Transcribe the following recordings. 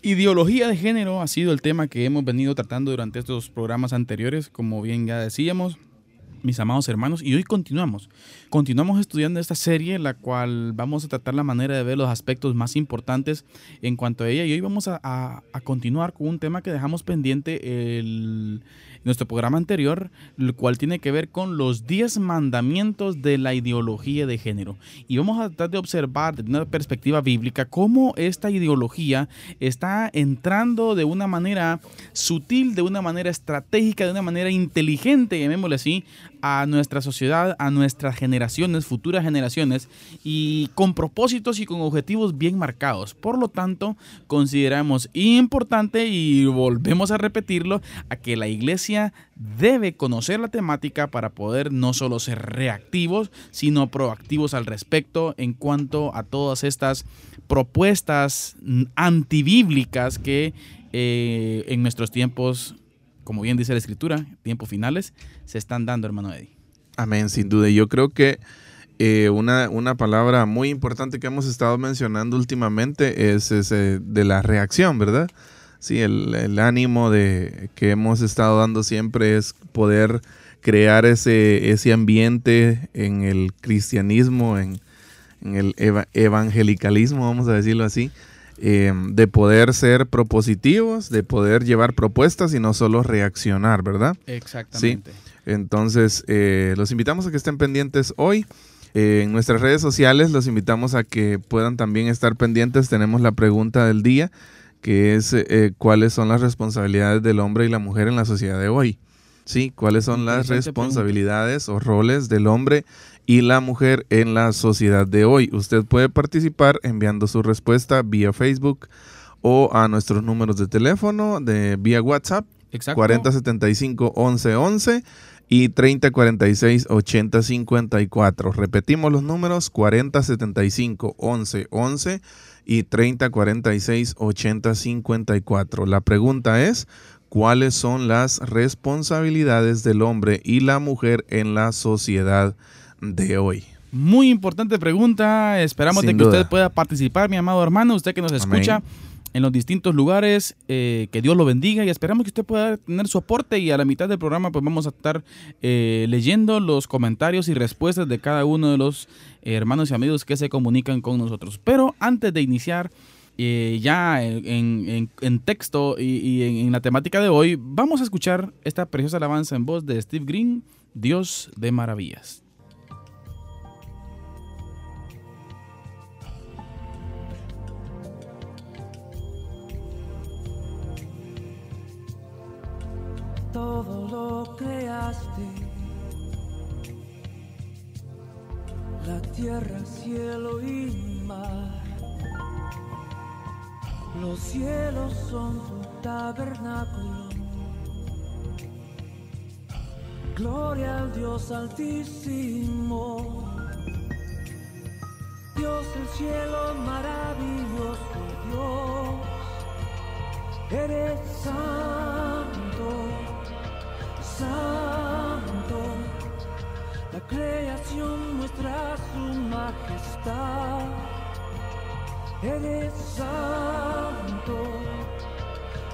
Ideología de género ha sido el tema que hemos venido tratando durante estos programas anteriores, como bien ya decíamos mis amados hermanos, y hoy continuamos. Continuamos estudiando esta serie la cual vamos a tratar la manera de ver los aspectos más importantes en cuanto a ella y hoy vamos a, a continuar con un tema que dejamos pendiente el, nuestro programa anterior, el cual tiene que ver con los 10 mandamientos de la ideología de género. Y vamos a tratar de observar desde una perspectiva bíblica cómo esta ideología está entrando de una manera sutil, de una manera estratégica, de una manera inteligente, llamémosle así, a nuestra sociedad, a nuestras generaciones, futuras generaciones, y con propósitos y con objetivos bien marcados. Por lo tanto, consideramos importante y volvemos a repetirlo, a que la iglesia debe conocer la temática para poder no solo ser reactivos, sino proactivos al respecto en cuanto a todas estas propuestas antibíblicas que eh, en nuestros tiempos como bien dice la escritura, tiempos finales, se están dando, hermano Eddie. Amén, sin duda. Yo creo que eh, una, una, palabra muy importante que hemos estado mencionando últimamente es de la reacción, ¿verdad? Sí, el, ánimo de que hemos estado dando siempre es poder crear ese, ese ambiente en el cristianismo, en, el evangelicalismo, vamos a decirlo así, eh, de poder ser propositivos, de poder llevar propuestas y no solo reaccionar, ¿verdad? Exactamente. Entonces, eh, los invitamos a que estén pendientes hoy. Eh, en nuestras redes sociales los invitamos a que puedan también estar pendientes. Tenemos la pregunta del día, que es cuáles son las responsabilidades del hombre y la mujer en la sociedad de hoy. Sí, cuáles son las responsabilidades o roles del hombre y la mujer en la sociedad de hoy. Usted puede participar enviando su respuesta vía Facebook o a nuestros números de teléfono de vía WhatsApp. Exacto. 4075 1111 y 3046 8054. Repetimos los números 4075 1111 y 3046 8054. La pregunta es, ¿cuáles son las responsabilidades del hombre y la mujer en la sociedad de hoy? Muy importante pregunta. Esperamos de que usted pueda participar, mi amado hermano, usted que nos escucha en los distintos lugares. Eh, que Dios lo bendiga y esperamos que usted pueda tener su aporte y a la mitad del programa pues vamos a estar eh, leyendo los comentarios y respuestas de cada uno de los hermanos y amigos que se comunican con nosotros. Pero antes de iniciar eh, ya en, texto y, en, en la temática de hoy, vamos a escuchar esta preciosa alabanza en voz de Steve Green, Dios de maravillas. todo lo creaste. La tierra, cielo y mar. Los cielos son tu tabernáculo. Gloria al Dios altísimo. Dios del cielo maravilloso, Dios. Eres santo santo, la creación muestra su majestad. Eres santo,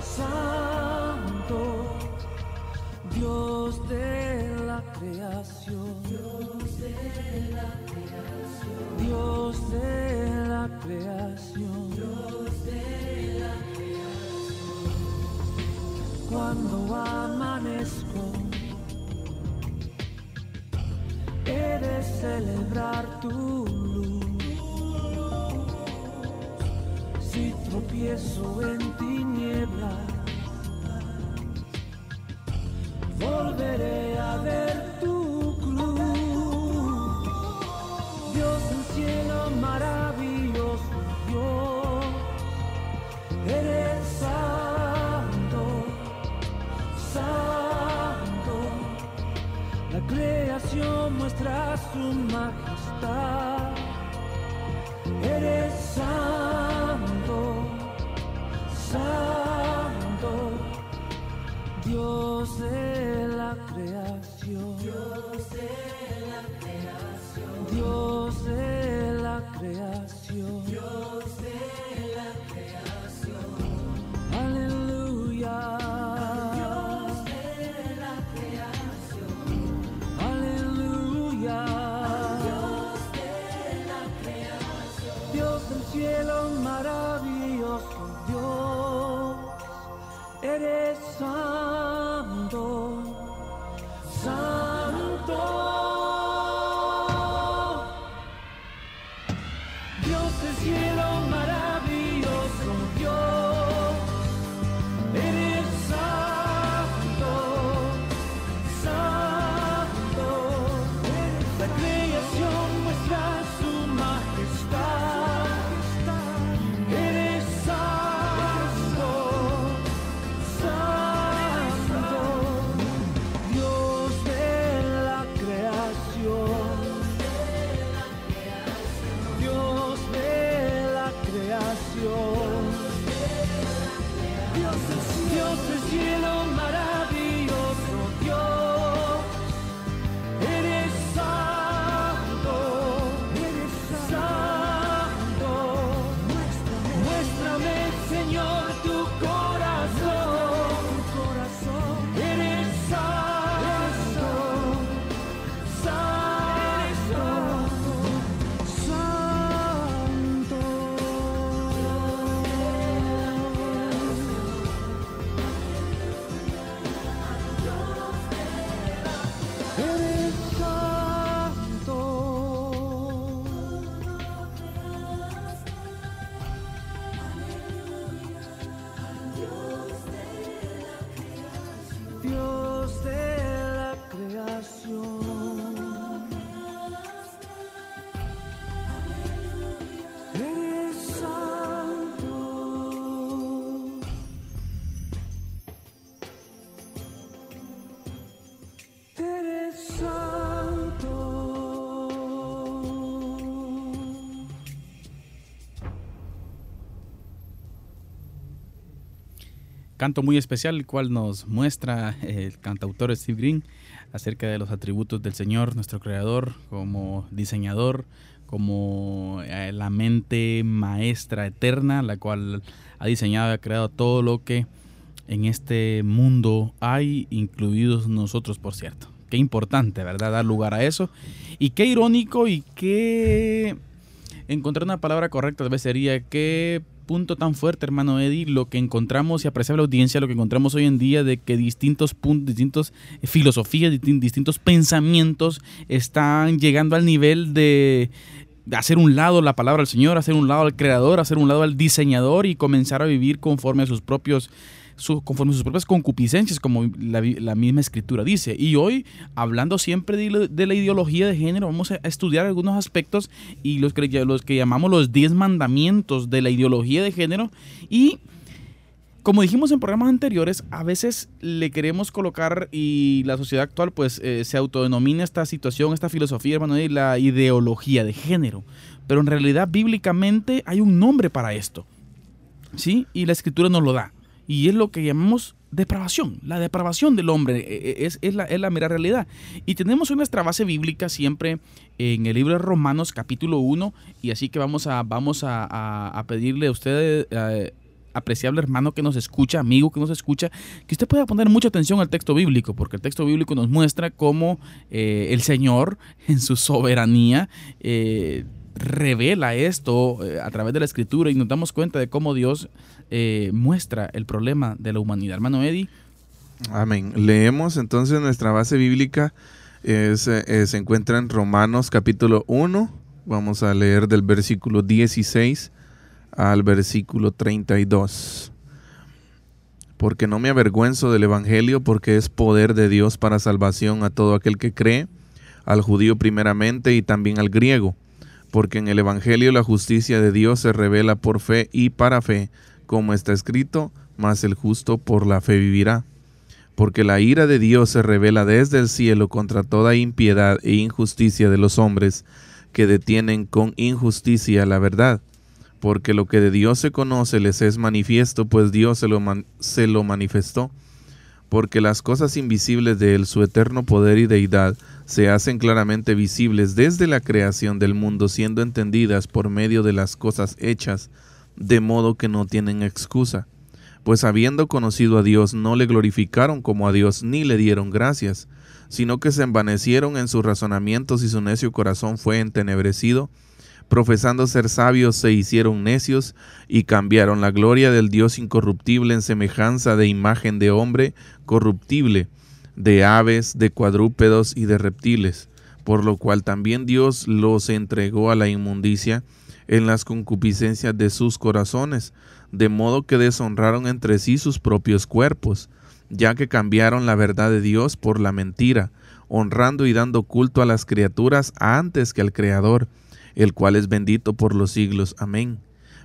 santo, Dios de la creación. Dios de la creación. Dios de la creación. Dios de la creación. Cuando amanezco he de celebrar tu tropiezo en tinieblas, volveré a ver tu cruz. Dios en cielo maravilloso, Dios, eres santo, santo, la creación muestra su majestad. Canto muy especial, el cual nos muestra el cantautor Steve Green acerca de los atributos del Señor, nuestro Creador, como diseñador, como eh, la mente maestra eterna, la cual ha diseñado y ha creado todo lo que en este mundo hay, incluidos nosotros, por cierto. Qué importante, ¿verdad? Dar lugar a eso. Y qué irónico y qué... Encontrar una palabra correcta tal vez sería qué punto tan fuerte, hermano Eddie, lo que encontramos y apreciable audiencia, lo que encontramos hoy en día de que distintos puntos, distintas filosofías, distintos pensamientos están llegando al nivel de hacer un lado la palabra del Señor, hacer un lado al creador, hacer un lado al diseñador y comenzar a vivir conforme a sus propios conforme a sus propias concupiscencias, como la, misma escritura dice. Y hoy, hablando siempre de, la ideología de género, vamos a estudiar algunos aspectos y los que, los que llamamos los 10 mandamientos de la ideología de género. Y como dijimos en programas anteriores, a veces le queremos colocar y la sociedad actual pues eh, se autodenomina esta situación, esta filosofía, hermano, de la ideología de género. Pero en realidad bíblicamente hay un nombre para esto. ¿Sí? Y la escritura nos lo da. Y es lo que llamamos depravación, la depravación del hombre, e, e, es, es, la, es la mera realidad. Y tenemos nuestra base bíblica siempre en el libro de Romanos capítulo 1, y así que vamos a, vamos a, pedirle a usted, eh, apreciable hermano que nos escucha, amigo que nos escucha, que usted pueda poner mucha atención al texto bíblico, porque el texto bíblico nos muestra cómo eh, el Señor en su soberanía eh, revela esto a través de la escritura y nos damos cuenta de cómo Dios eh, muestra el problema de la humanidad. Hermano Eddie. Amén. Leemos entonces nuestra base bíblica. Eh, se encuentra en Romanos capítulo 1. Vamos a leer del versículo 16 al versículo 32. Porque no me avergüenzo del Evangelio, porque es poder de Dios para salvación a todo aquel que cree, al judío primeramente y también al griego. Porque en el Evangelio la justicia de Dios se revela por fe y para fe como está escrito, mas el justo por la fe vivirá. Porque la ira de Dios se revela desde el cielo contra toda impiedad e injusticia de los hombres que detienen con injusticia la verdad. Porque lo que de Dios se conoce les es manifiesto, pues Dios se lo, se lo manifestó. Porque las cosas invisibles de Él, su eterno poder y deidad, se hacen claramente visibles desde la creación del mundo, siendo entendidas por medio de las cosas hechas, de modo que no tienen excusa, pues habiendo conocido a Dios no le glorificaron como a Dios ni le dieron gracias, sino que se envanecieron en sus razonamientos y su necio corazón fue entenebrecido, profesando ser sabios se hicieron necios y cambiaron la gloria del Dios incorruptible en semejanza de imagen de hombre corruptible, de aves, de cuadrúpedos y de reptiles, por lo cual también Dios los entregó a la inmundicia, en las concupiscencias de sus corazones, de modo que deshonraron entre sí sus propios cuerpos, ya que cambiaron la verdad de Dios por la mentira, honrando y dando culto a las criaturas antes que al Creador, el cual es bendito por los siglos. Amén.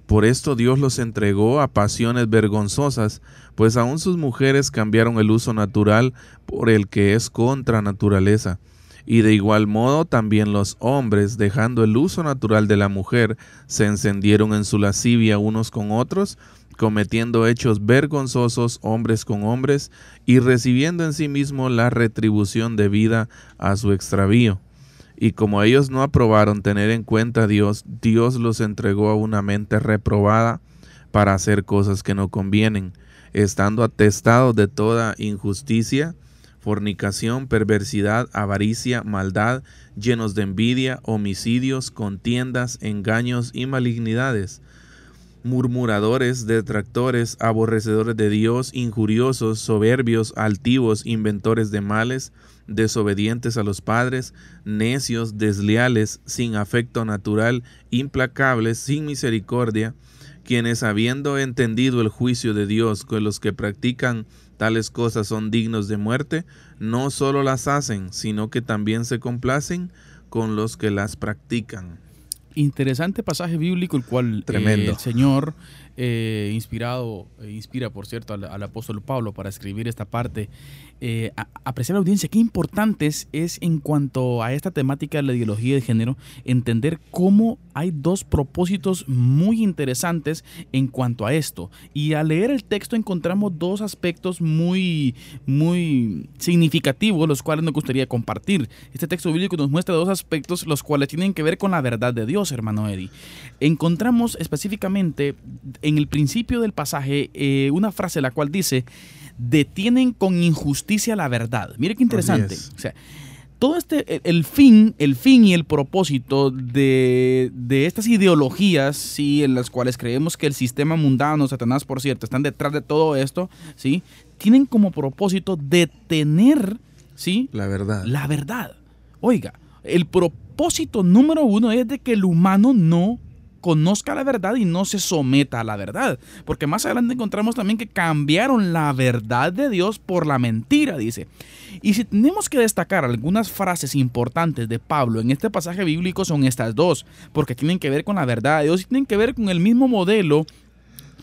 Por esto Dios los entregó a pasiones vergonzosas, pues aun sus mujeres cambiaron el uso natural por el que es contra naturaleza y de igual modo también los hombres, dejando el uso natural de la mujer, se encendieron en su lascivia unos con otros, cometiendo hechos vergonzosos hombres con hombres, y recibiendo en sí mismo la retribución debida a su extravío. Y como ellos no aprobaron tener en cuenta a Dios, Dios los entregó a una mente reprobada para hacer cosas que no convienen, estando atestados de toda injusticia, fornicación, perversidad, avaricia, maldad, llenos de envidia, homicidios, contiendas, engaños y malignidades, murmuradores, detractores, aborrecedores de Dios, injuriosos, soberbios, altivos, inventores de males, desobedientes a los padres, necios, desleales, sin afecto natural, implacables, sin misericordia, quienes habiendo entendido el juicio de Dios con los que practican tales cosas son dignos de muerte, no solo las hacen, sino que también se complacen con los que las practican. Interesante pasaje bíblico, el cual eh, el Señor eh, inspirado, eh, inspira, por cierto, al, al apóstol Pablo para escribir esta parte. Eh, a- apreciar la audiencia, qué importante es, es en cuanto a esta temática de la ideología de género, entender cómo hay dos propósitos muy interesantes en cuanto a esto. Y al leer el texto encontramos dos aspectos muy, muy significativos, los cuales nos gustaría compartir. Este texto bíblico nos muestra dos aspectos, los cuales tienen que ver con la verdad de Dios, hermano Eddie. Encontramos específicamente en el principio del pasaje eh, una frase la cual dice, detienen con injusticia la verdad. Mire qué interesante. es. O sea, todo este, el, el fin, el fin y el propósito de, de estas ideologías, sí, en las cuales creemos que el sistema mundano, Satanás, por cierto, están detrás de todo esto, sí, tienen como propósito detener, sí, La verdad. la verdad. Oiga, el propósito número uno es de que el humano no conozca la verdad y no se someta a la verdad. Porque más adelante encontramos también que cambiaron la verdad de Dios por la mentira, dice. Y si tenemos que destacar algunas frases importantes de Pablo en este pasaje bíblico son estas dos, porque tienen que ver con la verdad de Dios y tienen que ver con el mismo modelo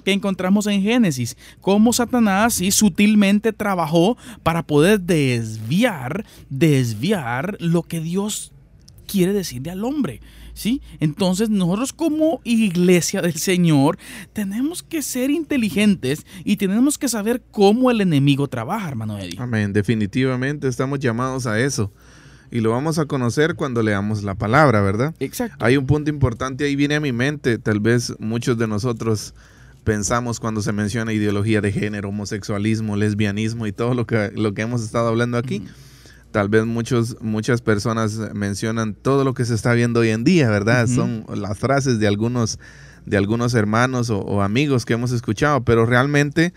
que encontramos en Génesis, cómo Satanás sí, sutilmente trabajó para poder desviar, desviar lo que Dios quiere decirle al hombre. ¿Sí? Entonces nosotros como iglesia del Señor tenemos que ser inteligentes y tenemos que saber cómo el enemigo trabaja, hermano Eddie. Amén. Definitivamente estamos llamados a eso. Y lo vamos a conocer cuando leamos la palabra, ¿verdad? Exacto. Hay un punto importante ahí viene a mi mente, tal vez muchos de nosotros pensamos cuando se menciona ideología de género, homosexualismo, lesbianismo y todo lo que, lo que hemos estado hablando aquí. Tal vez muchos, muchas personas mencionan todo lo que se está viendo hoy en día, ¿verdad? Son las frases de algunos, de algunos hermanos o, o amigos que hemos escuchado, pero realmente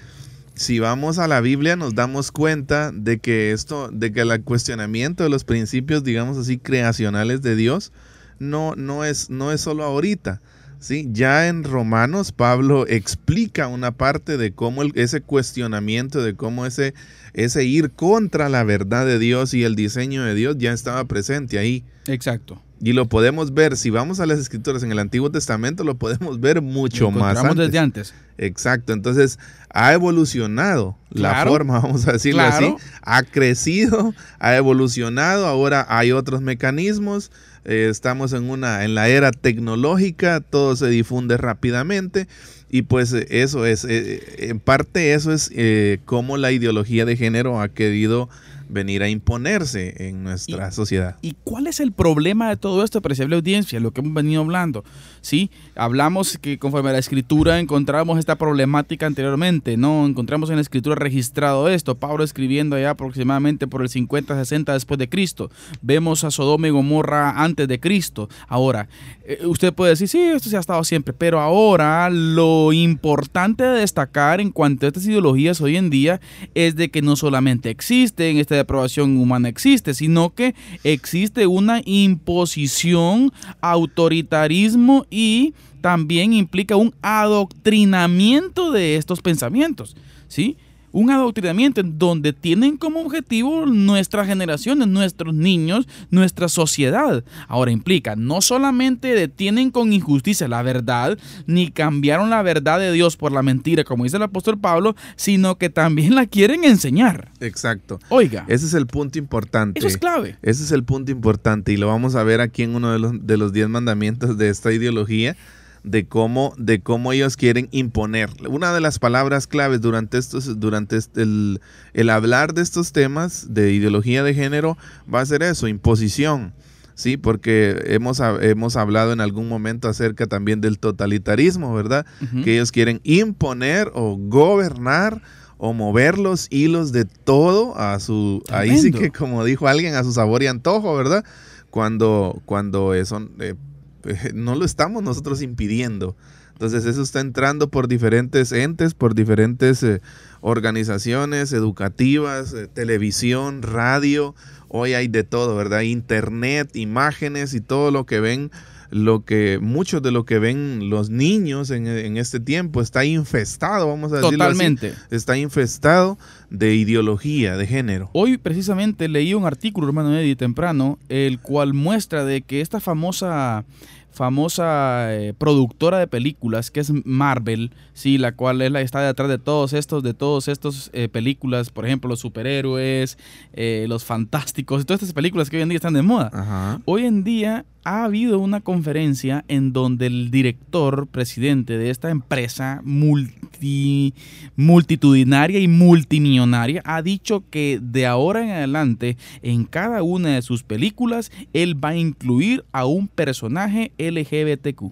si vamos a la Biblia nos damos cuenta de que esto, de que el cuestionamiento de los principios, digamos así, creacionales de Dios, no, no es, no es solo ahorita. ¿Sí? Ya en Romanos, Pablo explica una parte de cómo el- ese cuestionamiento, de cómo ese, ese ir contra la verdad de Dios y el diseño de Dios ya estaba presente ahí. Exacto. Y lo podemos ver, si vamos a las escrituras en el Antiguo Testamento, lo podemos ver mucho Lo más antes. desde antes. Exacto, entonces ha evolucionado la forma, vamos a decirlo Claro. así, ha crecido, ha evolucionado, ahora hay otros mecanismos, eh, estamos en una en la era tecnológica, todo se difunde rápidamente y pues eh, eso es, eh, en parte eso es eh, cómo la ideología de género ha querido venir a imponerse en nuestra sociedad. ¿Y cuál es el problema de todo esto, apreciable audiencia? Lo que hemos venido hablando. ¿sí? Hablamos que conforme a la escritura encontramos esta problemática anteriormente, ¿no? Encontramos en la escritura registrado esto, Pablo escribiendo allá aproximadamente por el 50, 60 después de Cristo. Vemos a Sodoma y Gomorra antes de Cristo. Ahora, eh, usted puede decir, sí, esto se ha estado siempre, pero ahora lo importante de destacar en cuanto a estas ideologías hoy en día es de que no solamente existen, esta depravación humana existe, sino que existe una imposición, autoritarismo y también implica un adoctrinamiento de estos pensamientos, ¿sí? Un adoctrinamiento en donde tienen como objetivo nuestras generaciones, nuestros niños, nuestra sociedad. Ahora implica, no solamente detienen con injusticia la verdad, ni cambiaron la verdad de Dios por la mentira, como dice el apóstol Pablo, sino que también la quieren enseñar. Exacto. Oiga, Ese es el punto importante. eso es clave. Ese es el punto importante y lo vamos a ver aquí en uno de los, de los diez mandamientos de esta ideología de cómo, de cómo ellos quieren imponer. Una de las palabras claves durante, estos, durante este- el, el hablar de estos temas de ideología de género va a ser eso, imposición. Sí, porque hemos, hemos hablado en algún momento acerca también del totalitarismo, ¿verdad? Que ellos quieren imponer o gobernar o mover los hilos de todo a su ahí sí Tremendo. que como dijo alguien a su sabor y antojo, ¿verdad? Cuando cuando eso eh, no lo estamos nosotros impidiendo. Entonces eso está entrando por diferentes entes, por diferentes eh, organizaciones educativas, eh, televisión, radio, hoy hay de todo, ¿verdad? Internet, imágenes y todo lo que ven, lo que, mucho de lo que ven los niños en, en este tiempo está infestado, vamos a decirlo así, Totalmente. está infestado de ideología, de género. Hoy precisamente leí un artículo, hermano Eddie, temprano, el cual muestra de que esta famosa famosa eh, productora de películas que es Marvel, sí, la cual es la está detrás de todos estos, de todos estos eh, películas, por ejemplo, los superhéroes, eh, los fantásticos, todas estas películas que hoy en día están de moda. Ajá. Hoy en día ha habido una conferencia en donde el director, presidente de esta empresa multi, multitudinaria y multimillonaria ha dicho que de ahora en adelante en cada una de sus películas él va a incluir a un personaje LGBTQ.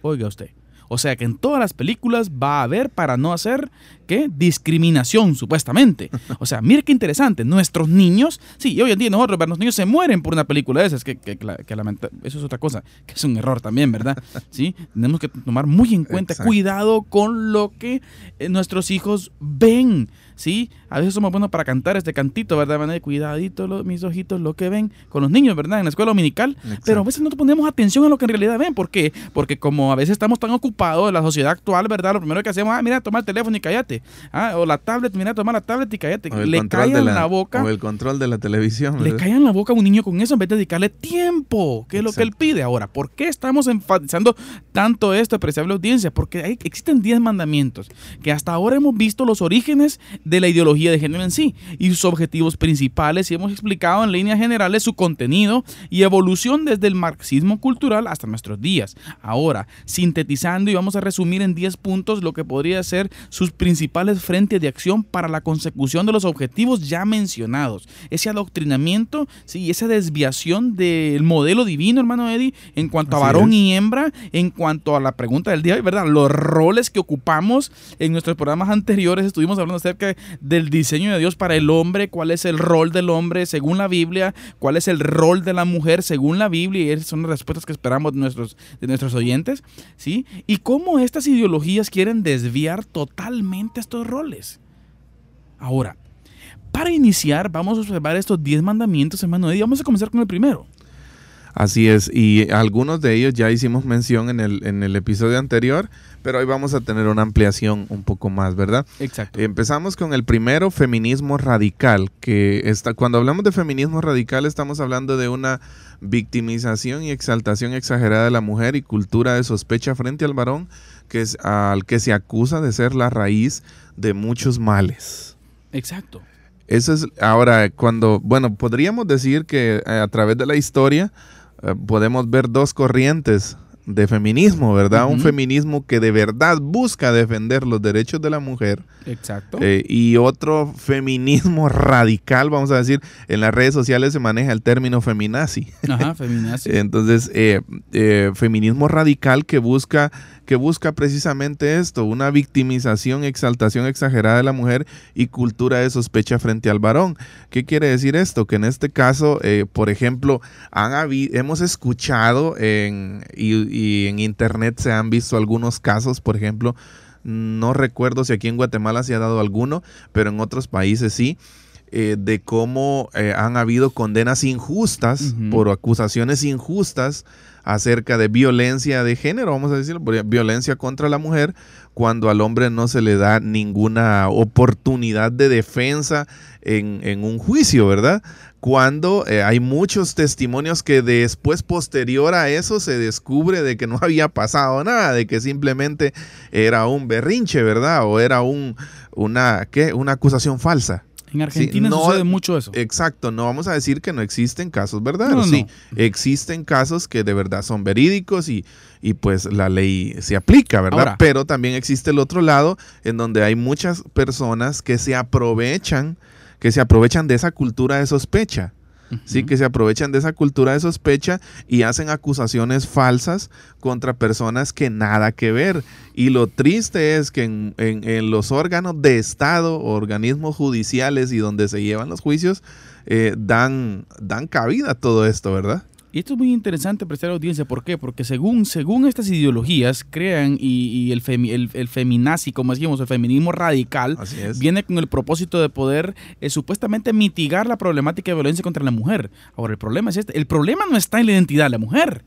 Oiga usted. O sea que en todas las películas va a haber para no hacer ¿qué? discriminación, supuestamente. O sea, mire qué interesante. Nuestros niños, sí, hoy en día nosotros, los niños se mueren por una película de esas, que, que, que, lamenta- eso es otra cosa, que es un error también, ¿verdad? Sí, tenemos que tomar muy en cuenta, Exacto. cuidado con lo que eh, nuestros hijos ven. ¿Sí? A veces somos buenos para cantar este cantito, ¿verdad? Decir, Cuidadito lo- mis ojitos, lo que ven con los niños, ¿verdad? En la escuela dominical. Pero a veces no ponemos atención a lo que en realidad ven. ¿Por qué? Porque como a veces estamos tan ocupados en la sociedad actual, ¿verdad? Lo primero que hacemos, ah, mira, toma el teléfono y cállate. Ah, o la tablet, mira, toma la tablet y cállate. Le de callan la, boca. O el control de la televisión. Le ¿verdad? callan la boca a un niño con eso en vez de dedicarle tiempo, que es lo que él pide. Ahora, ¿por qué estamos enfatizando tanto esto, apreciable audiencia? Porque hay, existen 10 mandamientos que hasta ahora hemos visto los orígenes de la ideología de género en sí y sus objetivos principales y hemos explicado en líneas generales su contenido y evolución desde el marxismo cultural hasta nuestros días. Ahora, sintetizando y vamos a resumir en 10 puntos lo que podría ser sus principales frentes de acción para la consecución de los objetivos ya mencionados. Ese adoctrinamiento, sí, esa desviación del modelo divino, hermano Eddie, en cuanto a varón es. y hembra, en cuanto a la pregunta del día ¿verdad? Los roles que ocupamos en nuestros programas anteriores, estuvimos hablando acerca del diseño de Dios para el hombre, cuál es el rol del hombre según la Biblia, cuál es el rol de la mujer según la Biblia, y esas son las respuestas que esperamos de nuestros, de nuestros oyentes, ¿sí? Y cómo estas ideologías quieren desviar totalmente estos roles. Ahora, para iniciar, vamos a observar estos 10 mandamientos, hermano Eddie. Vamos a comenzar con el primero. Así es, y algunos de ellos ya hicimos mención en el, en el episodio anterior, pero hoy vamos a tener una ampliación un poco más, ¿verdad? Exacto. Empezamos con el primero, feminismo radical, que está, cuando hablamos de feminismo radical estamos hablando de una victimización y exaltación exagerada de la mujer y cultura de sospecha frente al varón, que es al que se acusa de ser la raíz de muchos males. Exacto. Eso es ahora cuando, bueno, podríamos decir que eh, a través de la historia podemos ver dos corrientes de feminismo, ¿verdad? Un feminismo que de verdad busca defender los derechos de la mujer Exacto. eh, y otro feminismo radical, vamos a decir, en las redes sociales se maneja el término feminazi. Ajá, feminazi. Entonces, eh, eh, feminismo radical que busca, que busca precisamente esto, una victimización, exaltación exagerada de la mujer y cultura de sospecha frente al varón. ¿Qué quiere decir esto? Que en este caso, eh, por ejemplo, han hemos escuchado en, y, y en internet se han visto algunos casos, por ejemplo, no recuerdo si aquí en Guatemala se ha dado alguno, pero en otros países sí, eh, de cómo eh, han habido condenas injustas por acusaciones injustas acerca de violencia de género, vamos a decirlo, por- violencia contra la mujer, cuando al hombre no se le da ninguna oportunidad de defensa en, en un juicio, ¿verdad? Cuando eh, hay muchos testimonios que después, posterior a eso, se descubre de que no había pasado nada, de que simplemente era un berrinche, ¿verdad? O era un, una, ¿qué? una acusación falsa. En Argentina no- sucede mucho eso. Exacto, no vamos a decir que no existen casos verdaderos, No, sí, no. existen casos que de verdad son verídicos y, y pues la ley se aplica, ¿verdad? Ahora. Pero también existe el otro lado en donde hay muchas personas que se aprovechan, que se aprovechan de esa cultura de sospecha. Sí, que se aprovechan de esa cultura de sospecha y hacen acusaciones falsas contra personas que nada que ver. Y lo triste es que en, en- en los órganos de Estado, organismos judiciales y donde se llevan los juicios, eh, dan, dan cabida a todo esto, ¿verdad? Y esto es muy interesante prestar audiencia. ¿Por qué? Porque según, según estas ideologías crean y, y el, femi- el, el feminazi, como decíamos, el feminismo radical, viene con el propósito de poder eh, supuestamente mitigar la problemática de violencia contra la mujer. Ahora, el problema es este. El problema no está en la identidad de la mujer.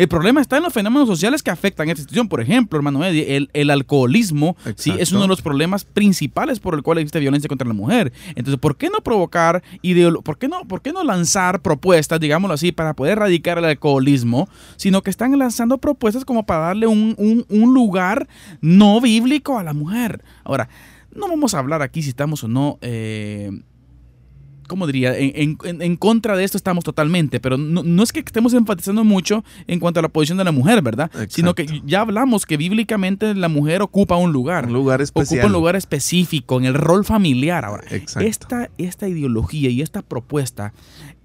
El problema está en los fenómenos sociales que afectan esta institución. Por ejemplo, hermano Eddie, el, el alcoholismo sí, es uno de los problemas principales por el cual existe violencia contra la mujer. Entonces, ¿por qué no provocar por qué no, por qué no lanzar propuestas, digámoslo así, para poder erradicar el alcoholismo, sino que están lanzando propuestas como para darle un, un- un lugar no bíblico a la mujer? Ahora, no vamos a hablar aquí si estamos o no eh, ¿cómo diría? En, en- en- contra de esto estamos totalmente, pero no, no es que estemos enfatizando mucho en cuanto a la posición de la mujer, ¿verdad? Sino que ya hablamos que bíblicamente la mujer ocupa un lugar. Un lugar especial. Ocupa un lugar específico en el rol familiar. Ahora, Exacto. esta, esta ideología y esta propuesta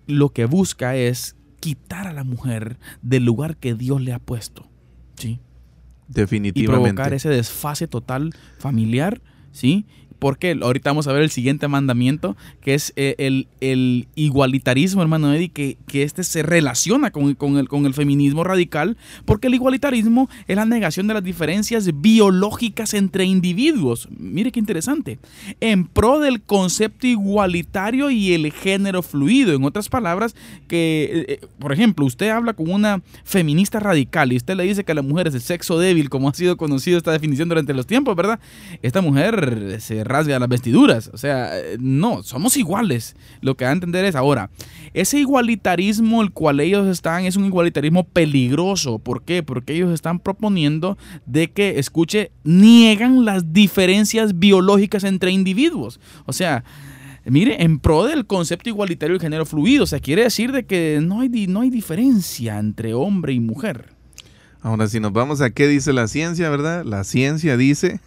lo que busca es quitar a la mujer del lugar que Dios le ha puesto. ¿Sí? y Definitivamente. provocar ese desfase total familiar, ¿sí? Porque ahorita vamos a ver el siguiente mandamiento, que es eh, el, el igualitarismo, hermano Eddie, que, que este se relaciona con, con el, con el feminismo radical, porque el igualitarismo es la negación de las diferencias biológicas entre individuos. Mire qué interesante. En pro del concepto igualitario y el género fluido. En otras palabras, que, eh, eh, por ejemplo, usted habla con una feminista radical y usted le dice que la mujer es el sexo débil, como ha sido conocido esta definición durante los tiempos, ¿verdad? Esta mujer se rasga las vestiduras. O sea, eh, no, somos iguales. Lo que va a entender es ahora, ese igualitarismo el cual ellos están es un igualitarismo peligroso. ¿Por qué? Porque ellos están proponiendo de que, escuche, niegan las diferencias biológicas entre individuos. O sea, Mire, en pro del concepto igualitario del género fluido, o sea, quiere decir de que no hay, no hay diferencia entre hombre y mujer. Ahora, si nos vamos a qué dice la ciencia, ¿verdad? La ciencia dice,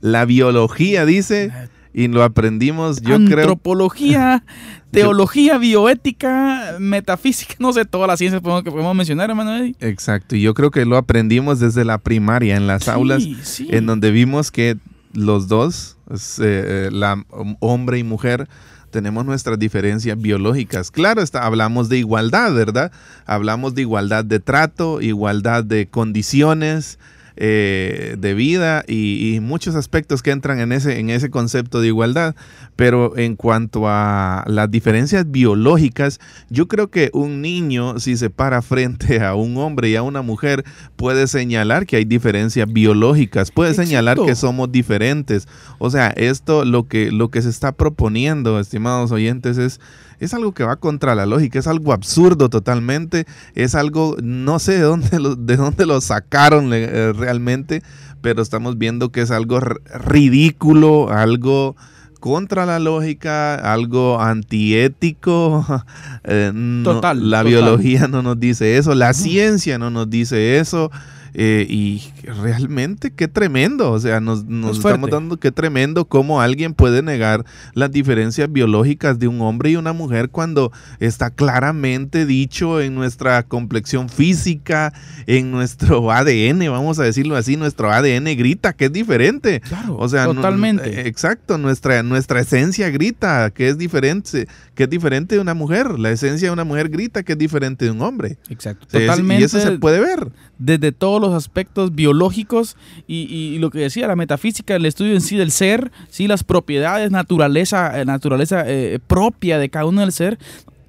la biología dice, y lo aprendimos, yo creo. Antropología, teología, bioética, metafísica, no sé, todas las ciencias que podemos mencionar, hermano Eddie. Exacto, y yo creo que lo aprendimos desde la primaria, en las Sí, aulas, sí. en donde vimos que los dos, eh, eh, la hom- hombre y mujer, tenemos nuestras diferencias biológicas. Claro, está, hablamos de igualdad, ¿verdad? Hablamos de igualdad de trato, igualdad de condiciones eh, de vida y, y muchos aspectos que entran en ese, en ese concepto de igualdad. Pero en cuanto a las diferencias biológicas, yo creo que un niño, si se para frente a un hombre y a una mujer, puede señalar que hay diferencias biológicas, puede señalar que somos diferentes. O sea, esto lo que, lo que se está proponiendo, estimados oyentes, es, es algo que va contra la lógica, es algo absurdo totalmente, es algo, no sé de dónde lo, de dónde lo sacaron eh, realmente, pero estamos viendo que es algo ridículo, algo contra la lógica, algo antiético. eh, no, Total, La total. biología no nos dice eso, la ciencia no nos dice eso. Eh, y realmente qué tremendo, o sea, nos, nos Es estamos dando qué tremendo cómo alguien puede negar las diferencias biológicas de un hombre y una mujer cuando está claramente dicho en nuestra complexión física, en nuestro ADN, vamos a decirlo así, nuestro ADN grita que es diferente. Claro, O sea, totalmente. eh, exacto, nuestra, nuestra esencia grita que es diferente, que es diferente de una mujer. La esencia de una mujer grita que es diferente de un hombre. Exacto. Es- Totalmente. y eso se puede ver. desde los aspectos biológicos y, y lo que decía la metafísica, el estudio en sí del ser, sí, las propiedades, naturaleza, eh, naturaleza eh, propia de cada uno del ser,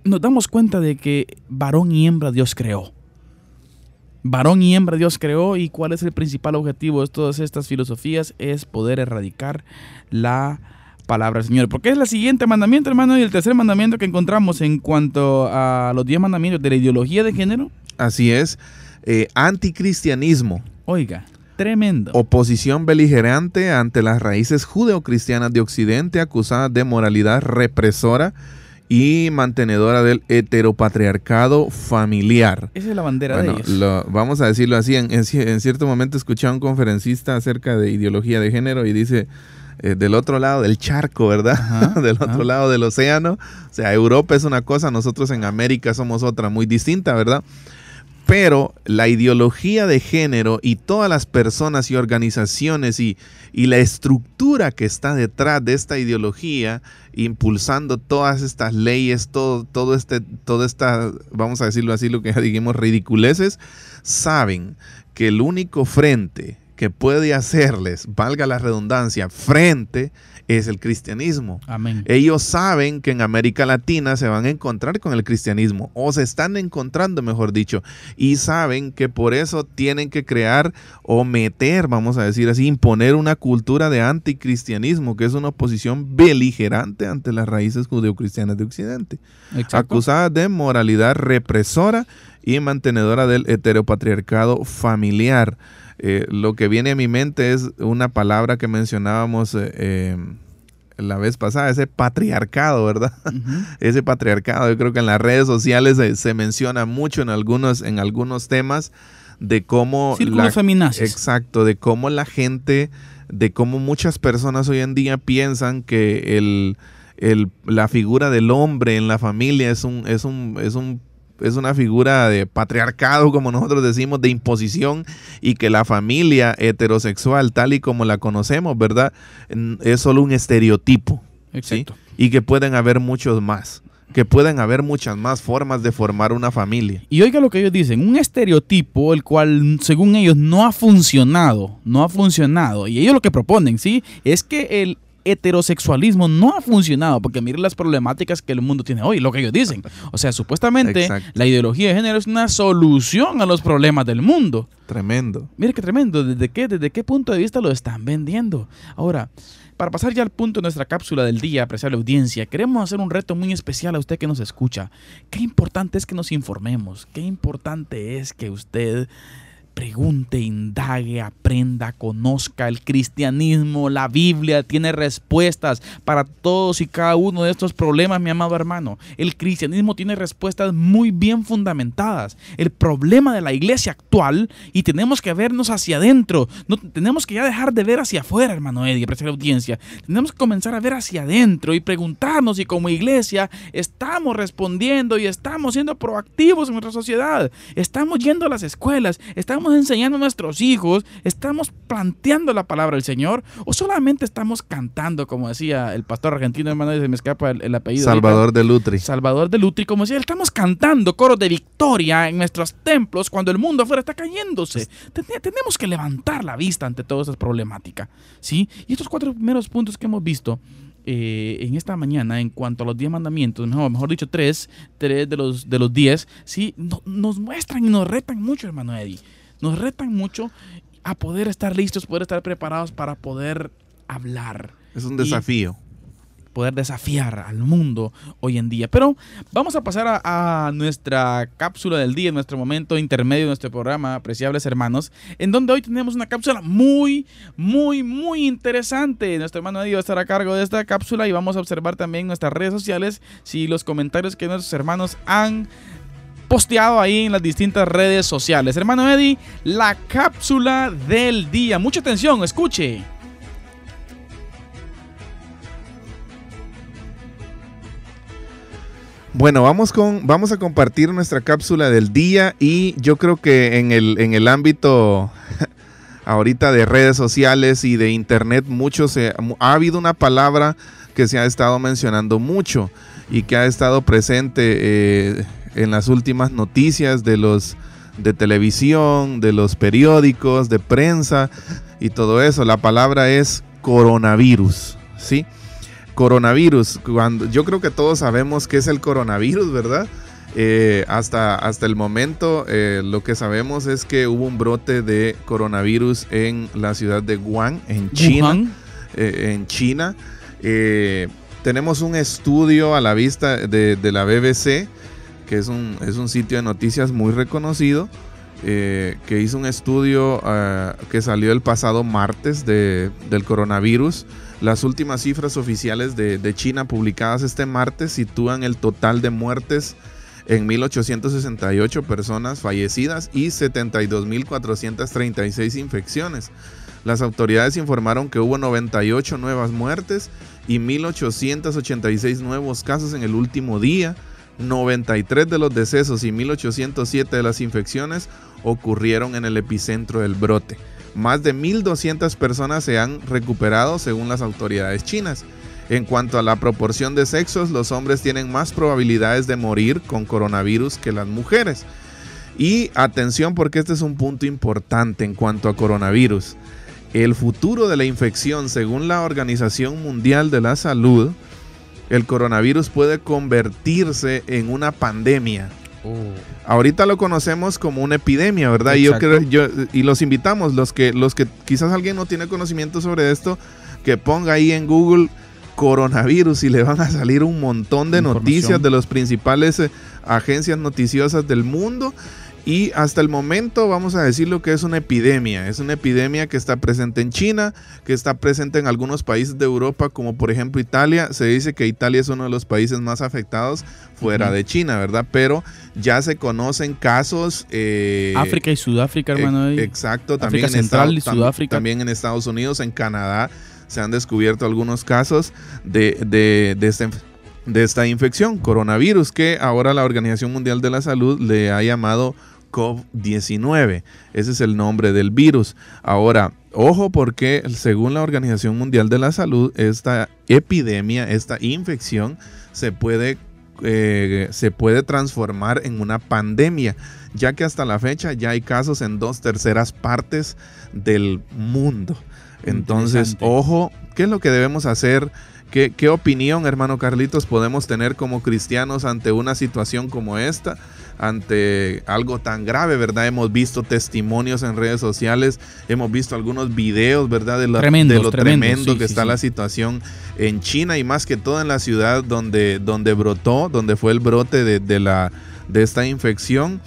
nos damos cuenta de que varón y hembra Dios creó. Varón y hembra Dios creó y cuál es el principal objetivo de todas estas filosofías es poder erradicar la palabra del Señor. Porque es el siguiente mandamiento, hermano, y el tercer mandamiento que encontramos en cuanto a los diez mandamientos de la ideología de género. Así es. Eh, anticristianismo. Oiga, tremendo. Oposición beligerante ante las raíces judeocristianas de Occidente acusadas de moralidad represora y mantenedora del heteropatriarcado familiar. Esa es la bandera Bueno, de ellos. lo- vamos a decirlo así, en, en ci- en cierto momento escuché a un conferencista acerca de ideología de género y dice, eh, del otro lado del charco, ¿verdad? Ajá, del otro ajá. lado del océano, o sea, Europa es una cosa, nosotros en América somos otra muy distinta, ¿verdad? Pero la ideología de género y todas las personas y organizaciones y, la estructura que está detrás de esta ideología, impulsando todas estas leyes, todo, todo este, toda esta, vamos a decirlo así, lo que ya dijimos, ridiculeces, saben que el único frente que puede hacerles, valga la redundancia, frente es el cristianismo. Amén. Ellos saben que en América Latina se van a encontrar con el cristianismo, o se están encontrando, mejor dicho, y saben que por eso tienen que crear o meter, vamos a decir así, imponer una cultura de anticristianismo, que es una oposición beligerante ante las raíces judeocristianas de Occidente, Exacto. acusada de moralidad represora y mantenedora del heteropatriarcado familiar. Eh, lo que viene a mi mente es una palabra que mencionábamos eh, eh, la vez pasada, ese patriarcado, ¿verdad? Ese patriarcado. Yo creo que en las redes sociales se, se menciona mucho en algunos, en algunos temas de cómo Círculos feminazis. exacto, de cómo la gente, de cómo muchas personas hoy en día piensan que el, el- la figura del hombre en la familia es un, es un, es un es una figura de patriarcado, como nosotros decimos, de imposición, y que la familia heterosexual, tal y como la conocemos, ¿verdad? Es solo un estereotipo. ¿sí? Exacto. y que pueden haber muchos más, que pueden haber muchas más formas de formar una familia. Y oiga lo que ellos dicen, un estereotipo el cual según ellos no ha funcionado, no ha funcionado. Y ellos lo que proponen, ¿sí? Es que el heterosexualismo no ha funcionado, porque miren las problemáticas que el mundo tiene hoy, lo que ellos dicen. O sea, supuestamente Exacto. la ideología de género es una solución a los problemas del mundo. Tremendo. Mire qué tremendo, ¿desde qué, desde qué punto de vista lo están vendiendo? Ahora, para pasar ya al punto de nuestra cápsula del día, apreciable audiencia, queremos hacer un reto muy especial a usted que nos escucha. Qué importante es que nos informemos, qué importante es que usted pregunte, indague, aprenda, conozca el cristianismo, la Biblia tiene respuestas para todos y cada uno de estos problemas, mi amado hermano. El cristianismo tiene respuestas muy bien fundamentadas. El problema de la iglesia actual, y tenemos que vernos hacia adentro, no tenemos que ya dejar de ver hacia afuera, hermano Eddie, apreciar audiencia. Tenemos que comenzar a ver hacia adentro y preguntarnos si como iglesia estamos respondiendo y estamos siendo proactivos en nuestra sociedad. Estamos yendo a las escuelas, estamos enseñando a nuestros hijos, estamos planteando la palabra del Señor o solamente estamos cantando, como decía el pastor argentino, hermano, y se me escapa el, el apellido. Salvador de Lutri. Salvador de Lutri, como decía, estamos cantando coros de victoria en nuestros templos cuando el mundo afuera está cayéndose. Ten- tenemos que levantar la vista ante toda esa problemática, ¿sí? Y estos cuatro primeros puntos que hemos visto eh, en esta mañana en cuanto a los diez mandamientos, mejor, mejor dicho, tres, tres de los, de los diez, ¿sí? No- nos muestran y nos retan mucho, hermano Eddie. Nos retan mucho a poder estar listos, poder estar preparados para poder hablar Es un desafío. poder desafiar al mundo hoy en día. Pero vamos a pasar a, a nuestra cápsula del día, nuestro momento intermedio de nuestro programa, apreciables hermanos, en donde hoy tenemos una cápsula muy, muy, muy interesante. Nuestro hermano Eddie va a estar a cargo de esta cápsula y vamos a observar también nuestras redes sociales si los comentarios que nuestros hermanos han posteado ahí en las distintas redes sociales. Hermano Eddie, la cápsula del día. Mucha atención, escuche. Bueno, vamos con, vamos a compartir nuestra cápsula del día y yo creo que en el, en el ámbito ahorita de redes sociales y de internet, mucho se, ha habido una palabra que se ha estado mencionando mucho y que ha estado presente eh, en las últimas noticias de los de televisión, de los periódicos, de prensa y todo eso. La palabra es coronavirus, ¿sí? Coronavirus, cuando yo creo que todos sabemos qué es el coronavirus, ¿verdad? Eh, hasta, hasta el momento eh, lo que sabemos es que hubo un brote de coronavirus en la ciudad de Wuhan, en China eh, en China. Tenemos un estudio a la vista de, de la BBC, que es un, es un sitio de noticias muy reconocido, eh, que hizo un estudio ah, que salió el pasado martes de- del coronavirus. Las últimas cifras oficiales de, de China publicadas este martes sitúan el total de muertes en 1868 personas fallecidas y 72.436 infecciones. Las autoridades informaron que hubo 98 nuevas muertes y 1.886 nuevos casos en el último día. 93 de los decesos y 1.807 de las infecciones ocurrieron en el epicentro del brote. Más de 1.200 personas se han recuperado según las autoridades chinas. En cuanto a la proporción de sexos, los hombres tienen más probabilidades de morir con coronavirus que las mujeres. Y atención porque este es un punto importante en cuanto a coronavirus. El futuro de la infección, según la Organización Mundial de la Salud, el coronavirus puede convertirse en una pandemia. Oh. Ahorita lo conocemos como una epidemia, ¿verdad? Y, yo creo, yo, y los invitamos, los que, los que quizás alguien no tiene conocimiento sobre esto, que ponga ahí en Google coronavirus y le van a salir un montón de noticias de las principales eh, agencias noticiosas del mundo. Y hasta el momento vamos a decir lo que es una epidemia. Es una epidemia que está presente en China, que está presente en algunos países de Europa, como por ejemplo Italia. Se dice que Italia es uno de los países más afectados fuera de China, ¿verdad? Pero ya se conocen casos... eh, África y Sudáfrica, hermano. Exacto, también África en, Central y Sudáfrica. también en Estados Unidos, en Canadá, se han descubierto algunos casos de, de, de esta, de esta infección, coronavirus, que ahora la Organización Mundial de la Salud le ha llamado COVID-19. Ese es el nombre del virus. Ahora, ojo porque según la Organización Mundial de la Salud, esta epidemia, esta infección, se puede, eh, se puede transformar en una pandemia, ya que hasta la fecha ya hay casos en dos terceras partes del mundo. Entonces, ojo, ¿qué es lo que debemos hacer? ¿Qué, ¿Qué opinión, hermano Carlitos, podemos tener como cristianos ante una situación como esta? Ante algo tan grave, ¿verdad? Hemos visto testimonios en redes sociales, hemos visto algunos videos, ¿verdad? De, la- Tremendos, de lo tremendos, tremendo sí, que sí, está sí. la situación en China y más que todo en la ciudad donde, donde brotó, donde fue el brote de, de la, de esta infección.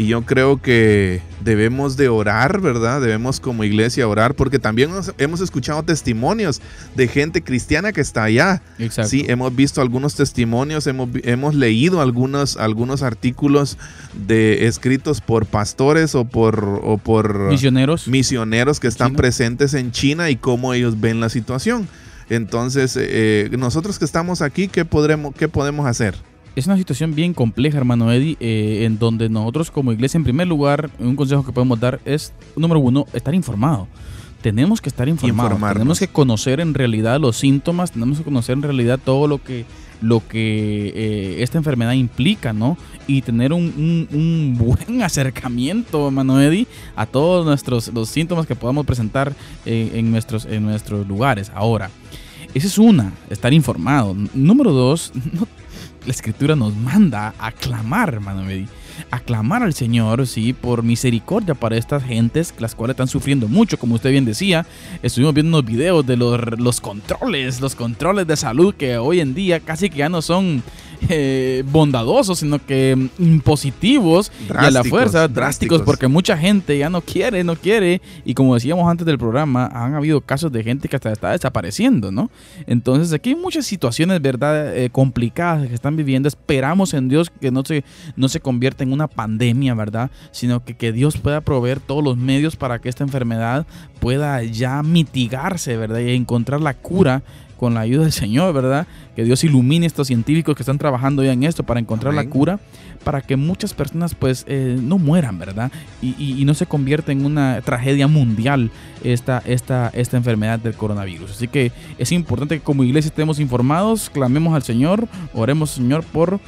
Y yo creo que debemos de orar, ¿verdad? Debemos como iglesia orar, porque también hemos- hemos escuchado testimonios de gente cristiana que está allá. Exacto. Sí, hemos visto algunos testimonios, hemos, leído algunos, algunos artículos de escritos por pastores o por, o por Misioneros. misioneros que están China. presentes en China y cómo ellos ven la situación. Entonces, eh, nosotros que estamos aquí, ¿qué, podremos, ¿qué podemos hacer? Es una situación bien compleja, hermano Eddie, eh, en donde nosotros como iglesia, en primer lugar, un consejo que podemos dar es, número uno, estar informado. Tenemos que estar informados, tenemos que conocer en realidad los síntomas, tenemos que conocer en realidad todo lo que, lo que eh, esta enfermedad implica, ¿no? Y tener un, un- un buen acercamiento, hermano Eddie, a todos nuestros los síntomas que podamos presentar eh, en, nuestros, en nuestros lugares. Ahora, esa es una, estar informado. Número dos, no la escritura nos manda a clamar, hermano Medi, a clamar al Señor, sí, por misericordia para estas gentes, las cuales están sufriendo mucho, como usted bien decía. Estuvimos viendo unos videos de los, los controles, los controles de salud que hoy en día casi que ya no son eh, bondadosos, sino que impositivos y a la fuerza, drásticos, drásticos. porque mucha gente ya no quiere, no quiere. Y como decíamos antes del programa, han habido casos de gente que hasta está desapareciendo, ¿no? Entonces aquí hay muchas situaciones, ¿verdad? Eh, complicadas que están viviendo. Esperamos en Dios que no se, no se convierta en una pandemia, ¿verdad? Sino que, que Dios pueda proveer todos los medios para que esta enfermedad pueda ya mitigarse, ¿verdad? Y encontrar la cura con la ayuda del Señor, ¿verdad? Que Dios ilumine a estos científicos que están trabajando ya en esto para encontrar la cura, para que muchas personas pues eh, no mueran, ¿verdad? Y, y- y no se convierta en una tragedia mundial esta, esta, esta enfermedad del coronavirus. Así que es importante que como iglesia estemos informados, clamemos al Señor, oremos Señor por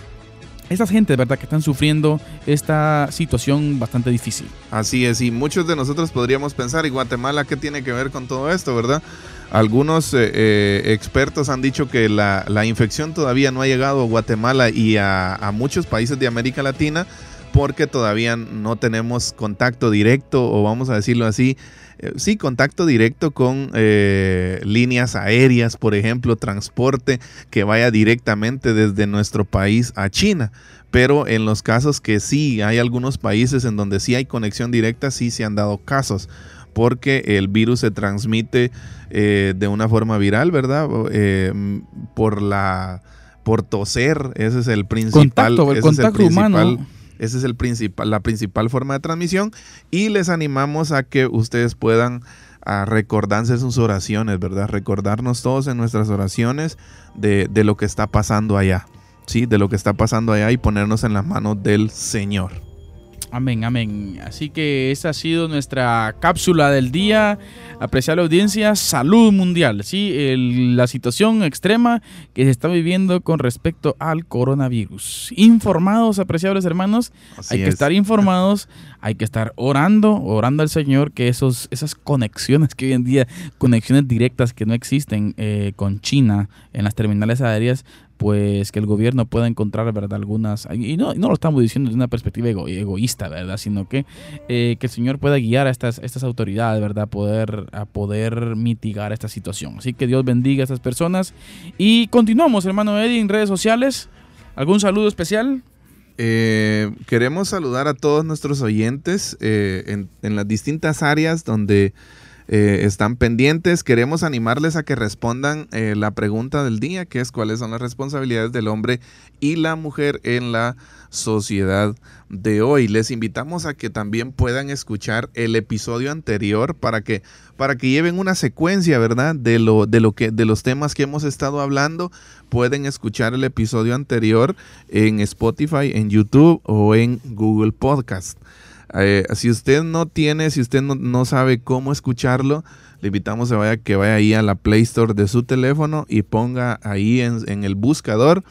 estas gentes, ¿verdad? Que están sufriendo esta situación bastante difícil. Así es, y muchos de nosotros podríamos pensar, ¿y Guatemala qué tiene que ver con todo esto, verdad? Algunos eh, eh, expertos han dicho que la, la infección todavía no ha llegado a Guatemala y a, a muchos países de América Latina porque todavía no tenemos contacto directo, o vamos a decirlo así, eh, sí, contacto directo con eh, líneas aéreas, por ejemplo, transporte que vaya directamente desde nuestro país a China. Pero en los casos que sí, hay algunos países en donde sí hay conexión directa, sí se han dado casos, porque el virus se transmite eh, de una forma viral, ¿verdad? Eh, m- por la por toser, ese es el principal, Contacto, el ese es contacto principal- humano. Esa es el principal, la principal forma de transmisión y les animamos a que ustedes puedan a recordarse sus oraciones, ¿verdad? Recordarnos todos en nuestras oraciones de, lo que está pasando allá, ¿sí? De lo que está pasando allá y ponernos en las manos del Señor. Amén, amén. Así que esa ha sido nuestra cápsula del día. Apreciable audiencia, salud mundial. Sí, El- la situación extrema que se está viviendo con respecto al coronavirus. Informados, apreciables hermanos, Así hay que es. estar informados, hay que estar orando, orando al Señor que esos, esas conexiones que hoy en día, conexiones directas que no existen eh, con China en las terminales aéreas, pues que el gobierno pueda encontrar, ¿verdad? Algunas, y no, no lo estamos diciendo de una perspectiva ego- egoísta, ¿verdad? Sino que, eh, que el Señor pueda guiar a estas, estas autoridades, ¿verdad? Poder, a poder mitigar esta situación. Así que Dios bendiga a estas personas. Y continuamos, hermano Eddie, en redes sociales. ¿Algún saludo especial? Eh, queremos saludar a todos nuestros oyentes eh, en las distintas áreas donde eh, están pendientes. Queremos animarles a que respondan eh, la pregunta del día, que es cuáles son las responsabilidades del hombre y la mujer en la sociedad de hoy. Les invitamos a que también puedan escuchar el episodio anterior para que para que lleven una secuencia, ¿verdad? De lo de lo que de los temas que hemos estado hablando, pueden escuchar el episodio anterior en Spotify, en YouTube o en Google Podcast. Eh, si usted no tiene, si usted no, sabe cómo escucharlo, le invitamos a que vaya ahí a la Play Store de su teléfono y ponga ahí en, en el buscador,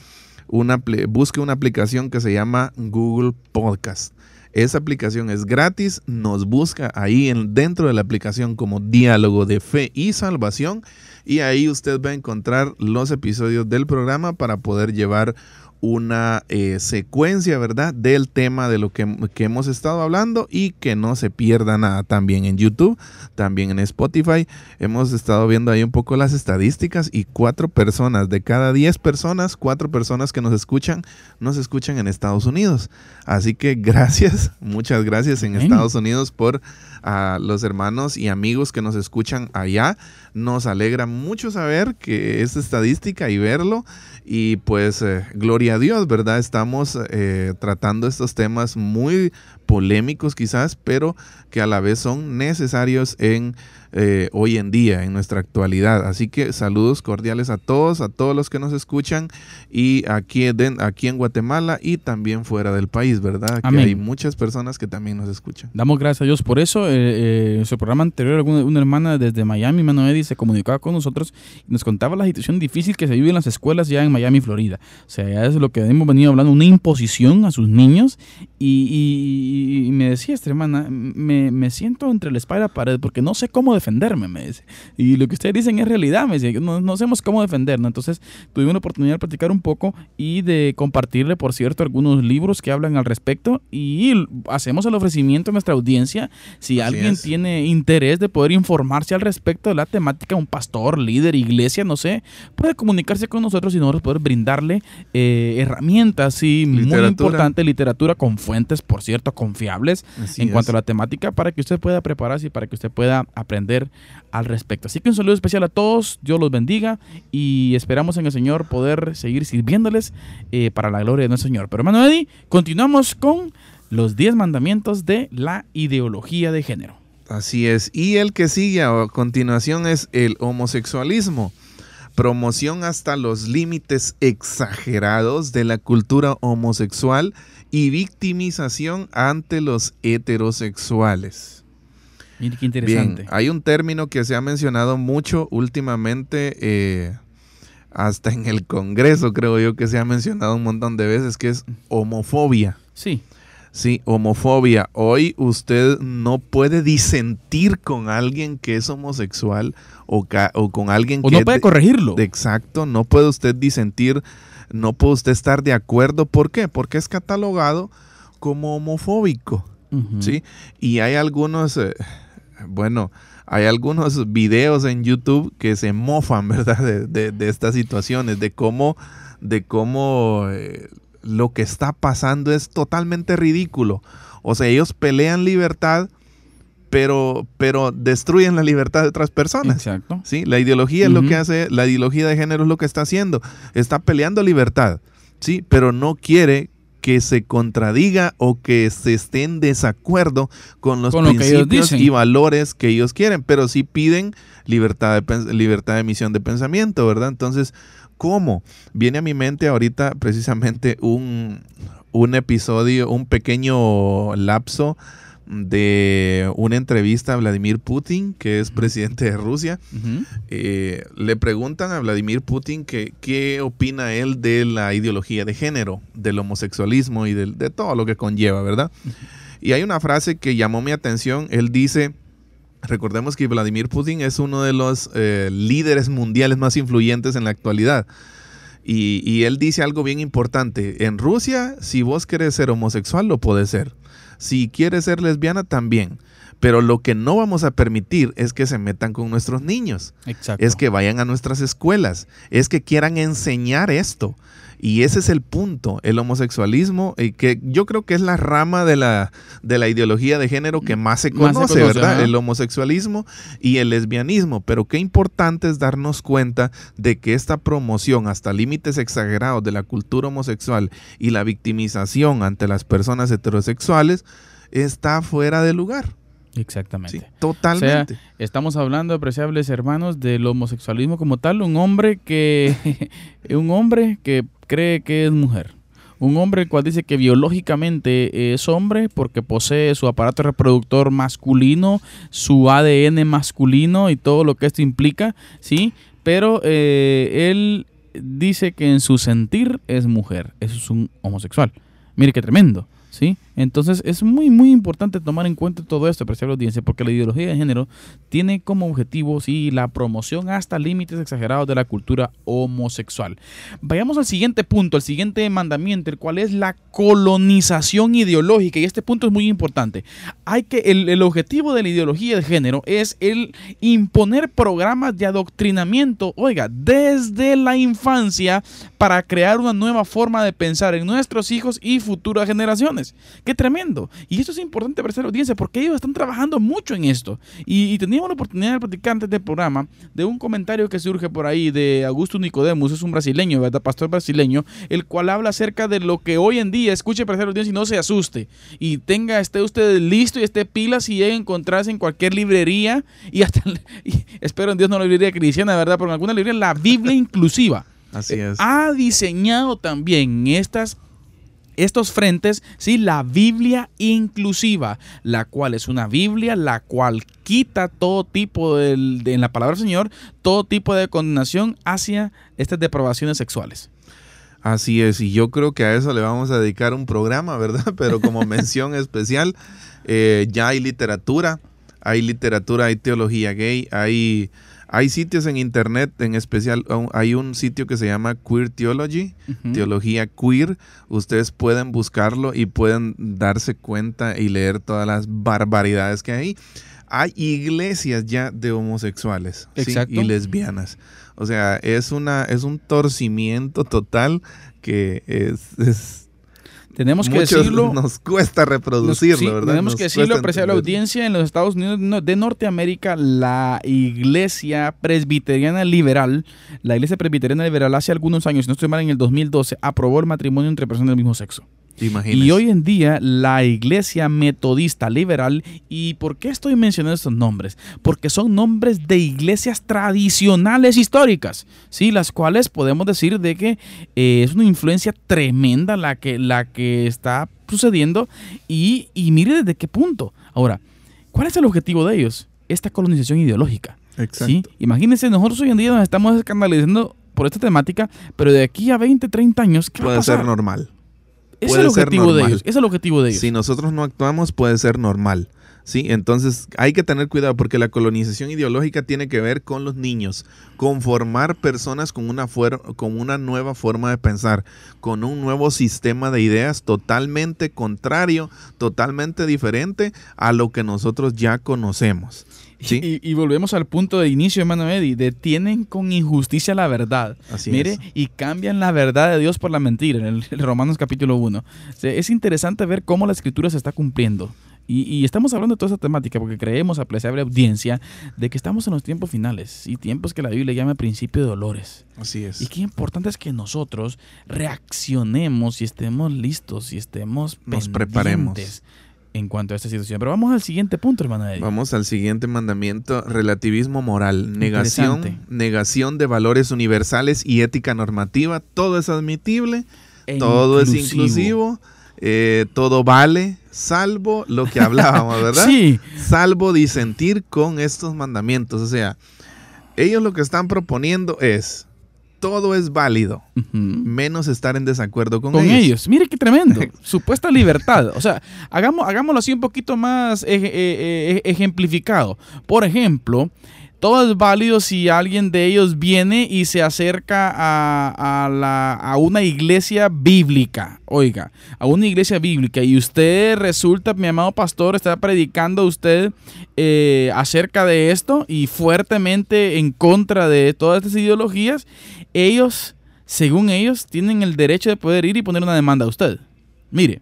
una, busque una aplicación que se llama Google Podcast. Esa aplicación es gratis, nos busca ahí en, dentro de la aplicación como diálogo de fe y salvación y ahí usted va a encontrar los episodios del programa para poder llevar una eh, secuencia, ¿verdad? Del tema de lo que, que hemos estado hablando y que no se pierda nada. También en YouTube, también en Spotify. Hemos estado viendo ahí un poco las estadísticas y cuatro personas de cada diez personas, cuatro personas que nos escuchan, nos escuchan en Estados Unidos. Así que gracias, muchas gracias en. Estados Unidos por a los hermanos y amigos que nos escuchan allá. Nos alegra mucho saber que es estadística y verlo. Y pues eh, gloria a Dios, ¿verdad? Estamos eh, tratando estos temas muy polémicos quizás, pero que a la vez son necesarios en eh, hoy en día, en nuestra actualidad. Así que saludos cordiales a todos, a todos los que nos escuchan y aquí, en- aquí en Guatemala y también fuera del país, ¿verdad? Amén. Que hay muchas personas que también nos escuchan. Damos gracias a Dios por eso. Eh, eh, en su programa anterior, alguna- una hermana desde Miami, Eddie, se comunicaba con nosotros y nos contaba la situación difícil que se vive en las escuelas ya en Miami, Florida. O sea, ya es lo que hemos venido hablando, una imposición a sus niños. Y, y- y me decía esta hermana, me, me siento entre la espalda y la pared porque no sé cómo defenderme, me dice. Y lo que ustedes dicen es realidad, me dice, no, no sabemos cómo defendernos. Entonces, tuvimos la oportunidad de platicar un poco y de compartirle, por cierto, algunos libros que hablan al respecto y hacemos el ofrecimiento a nuestra audiencia si Así alguien es. tiene interés de poder informarse al respecto de la temática, un pastor, líder, iglesia, no sé, puede comunicarse con nosotros y nosotros poder brindarle eh, herramientas y muy importante literatura con fuentes, por cierto, confiables Así en es. cuanto a la temática para que usted pueda prepararse y para que usted pueda aprender al respecto. Así que un saludo especial a todos, Dios los bendiga y esperamos en el Señor poder seguir sirviéndoles eh, para la gloria de nuestro Señor. Pero hermano Eddie, continuamos con los 10 mandamientos de la ideología de género. Así es. Y el que sigue a continuación es el homosexualismo. Promoción hasta los límites exagerados de la cultura homosexual y victimización ante los heterosexuales. Mire qué Bien, interesante. hay un término que se ha mencionado mucho últimamente, eh, hasta en el Congreso creo yo que se ha mencionado un montón de veces, que es homofobia. Sí, Sí, homofobia. Hoy usted no puede disentir con alguien que es homosexual o, con alguien o que no puede de- corregirlo. exacto, no puede usted disentir, no puede usted estar de acuerdo. ¿Por qué? Porque es catalogado como homofóbico. ¿sí? Y hay algunos, eh, bueno, hay algunos videos en YouTube que se mofan, ¿verdad? De, de- de estas situaciones, de cómo, de cómo eh, lo que está pasando es totalmente ridículo. O sea, ellos pelean libertad, pero, pero destruyen la libertad de otras personas. Exacto. ¿sí? La ideología es lo que hace, la ideología de género es lo que está haciendo. Está peleando libertad, ¿sí? Pero no quiere que se contradiga o que se esté en desacuerdo con los Con principios y valores que ellos quieren, pero sí piden libertad de, libertad de emisión de pensamiento, ¿verdad? Entonces, ¿cómo? Viene a mi mente ahorita precisamente un, un episodio, un pequeño lapso de una entrevista a Vladimir Putin, que es presidente de Rusia. Eh, le preguntan a Vladimir Putin que, qué opina él de la ideología de género, del homosexualismo y del- de, todo lo que conlleva, ¿verdad? Y hay una frase que llamó mi atención. Él dice, recordemos que Vladimir Putin es uno de los eh, líderes mundiales más influyentes en la actualidad. Y, y él dice algo bien importante. En Rusia, si vos querés ser homosexual, lo podés ser. Si quieres ser lesbiana, también. Pero lo que no vamos a permitir es que se metan con nuestros niños Exacto. es que vayan a nuestras escuelas, es que quieran enseñar esto. Y ese es el punto, el homosexualismo, y que yo creo que es la rama de la, de la ideología de género que más se Más se conoce, ¿verdad? El homosexualismo y el lesbianismo. Pero qué importante es darnos cuenta de que esta promoción hasta límites exagerados de la cultura homosexual y la victimización ante las personas heterosexuales está fuera de lugar. Exactamente. Sí, totalmente. Estamos hablando, apreciables hermanos, del homosexualismo como tal, un hombre que un hombre que cree que es mujer. Un hombre el cual dice que biológicamente es hombre porque posee su aparato reproductor masculino, su ADN masculino y todo lo que esto implica, ¿sí? Pero eh, él dice que en su sentir es mujer. Eso es un homosexual. Mire qué tremendo. ¿Sí? Entonces es muy muy importante tomar en cuenta todo esto, apreciable audiencia, porque la ideología de género tiene como objetivo sí, la promoción hasta límites exagerados de la cultura homosexual. Vayamos al siguiente punto, al siguiente mandamiento, el cual es la colonización ideológica, y este punto es muy importante. Hay que el, el objetivo de la ideología de género es el imponer programas de adoctrinamiento, oiga, desde la infancia para crear una nueva forma de pensar en nuestros hijos y futuras generaciones. Qué tremendo. Y esto es importante para la audiencia porque ellos están trabajando mucho en esto. Y, y teníamos la oportunidad de platicar antes del programa de un comentario que surge por ahí de Augusto Nicodemus, es un brasileño, ¿verdad? Pastor brasileño, el cual habla acerca de lo que hoy en día, escuche para la audiencia y no se asuste. Y tenga, esté usted listo y esté pilas y llegue a encontrarse en cualquier librería y hasta, y espero en Dios no la librería cristiana, ¿verdad? Pero en alguna librería la Biblia inclusiva Así es. ha diseñado también estas estos frentes, sí, la Biblia inclusiva, la cual es una Biblia la cual quita todo tipo de, en la palabra del Señor, todo tipo de condenación hacia estas depravaciones sexuales. Así es, y yo creo que a eso le vamos a dedicar un programa, ¿verdad? Pero como mención especial, eh, ya hay literatura, hay literatura, hay teología gay, hay, hay sitios en internet, en especial hay un sitio que se llama Queer Theology, teología queer, ustedes pueden buscarlo y pueden darse cuenta y leer todas las barbaridades que hay. Hay iglesias ya de homosexuales y lesbianas. O sea, es una es un torcimiento total que es, es- Tenemos que muchos decirlo. nos cuesta Nos- reproducirlo, sí, ¿verdad? Tenemos Nos que decirlo, cuesta apreciar la entenderlo. audiencia en los Estados Unidos no- de Norteamérica, la iglesia presbiteriana liberal, la iglesia presbiteriana liberal hace algunos años, si no estoy mal, en el 2012, aprobó el matrimonio entre personas del mismo sexo. Y hoy en día la iglesia metodista liberal, ¿y por qué estoy mencionando estos nombres? Porque son nombres de iglesias tradicionales históricas, ¿sí? las cuales podemos decir de que eh, es una influencia tremenda la que, la que está sucediendo y, y mire desde qué punto. Ahora, ¿cuál es el objetivo de ellos? Esta colonización ideológica. Exacto. ¿sí? Imagínense, nosotros hoy en día nos estamos escandalizando por esta temática, pero de aquí a 20, 30 años, ¿qué va a Puede pasar? ser normal. Es Puede el ser objetivo de ellos. Es el objetivo de ellos. Si nosotros no actuamos, puede ser normal. ¿sí? Entonces hay que tener cuidado porque la colonización ideológica tiene que ver con los niños, con formar personas con una, con una nueva forma de pensar, con un nuevo sistema de ideas totalmente contrario, totalmente diferente a lo que nosotros ya conocemos. ¿Sí? Y, y volvemos al punto de inicio, hermano Eddie. Detienen con injusticia la verdad. Así Mire, es. y cambian la verdad de Dios por la mentira, en el, el Romanos capítulo 1. O sea, es interesante ver cómo la escritura se está cumpliendo. Y, y estamos hablando de toda esa temática porque creemos, apreciable audiencia, de que estamos en los tiempos finales y tiempos que la Biblia llama principio de dolores. Así es. Y qué importante es que nosotros reaccionemos y estemos listos y estemos Nos preparemos. En cuanto a esta situación. Pero vamos al siguiente punto, hermano Eddie. Vamos al siguiente mandamiento, relativismo moral, negación, negación de valores universales y ética normativa, todo es admitible, E todo es inclusivo, eh, todo vale, salvo lo que hablábamos, ¿verdad? Sí. Salvo disentir con estos mandamientos. O sea, ellos lo que están proponiendo es, todo es válido, menos estar en desacuerdo con, con ellos. ellos. Mire qué tremendo. Supuesta libertad. O sea, hagamos, hagámoslo así un poquito más ej- eh, eh, ejemplificado. Por ejemplo, todo es válido si alguien de ellos viene y se acerca a, a la- a una iglesia bíblica. Oiga, a una iglesia bíblica. Y usted resulta, mi amado pastor, está predicando usted eh, acerca de esto y fuertemente en contra de todas estas ideologías. Ellos según ellos, tienen el derecho de poder ir y poner una demanda a usted. Mire,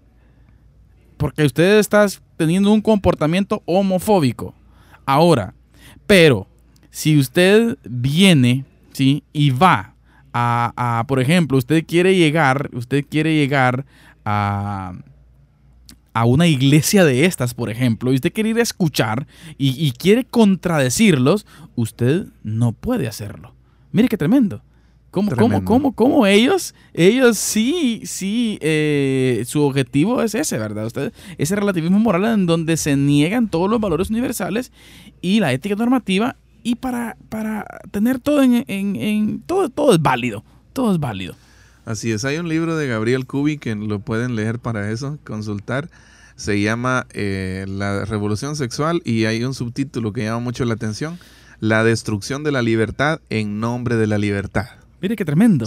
porque usted está teniendo un comportamiento homofóbico. Ahora, pero si usted viene, ¿sí? Y va a, por ejemplo, usted quiere llegar, usted quiere llegar a a una iglesia de estas, por ejemplo, y usted quiere ir a escuchar y quiere contradecirlos, usted no puede hacerlo. Mire qué tremendo. ¿Cómo, cómo, cómo, cómo ellos, ellos sí, sí, eh, su objetivo es ese, ¿verdad? Usted, ese relativismo moral en donde se niegan todos los valores universales y la ética normativa y para, para tener todo en, en- en- todo, todo es válido, todo es válido. Así es, hay un libro de Gabriel Kubi que lo pueden leer para eso, consultar. Se llama eh, La Revolución Sexual y hay un subtítulo que llama mucho la atención, La destrucción de la libertad en nombre de la libertad. Mire qué tremendo.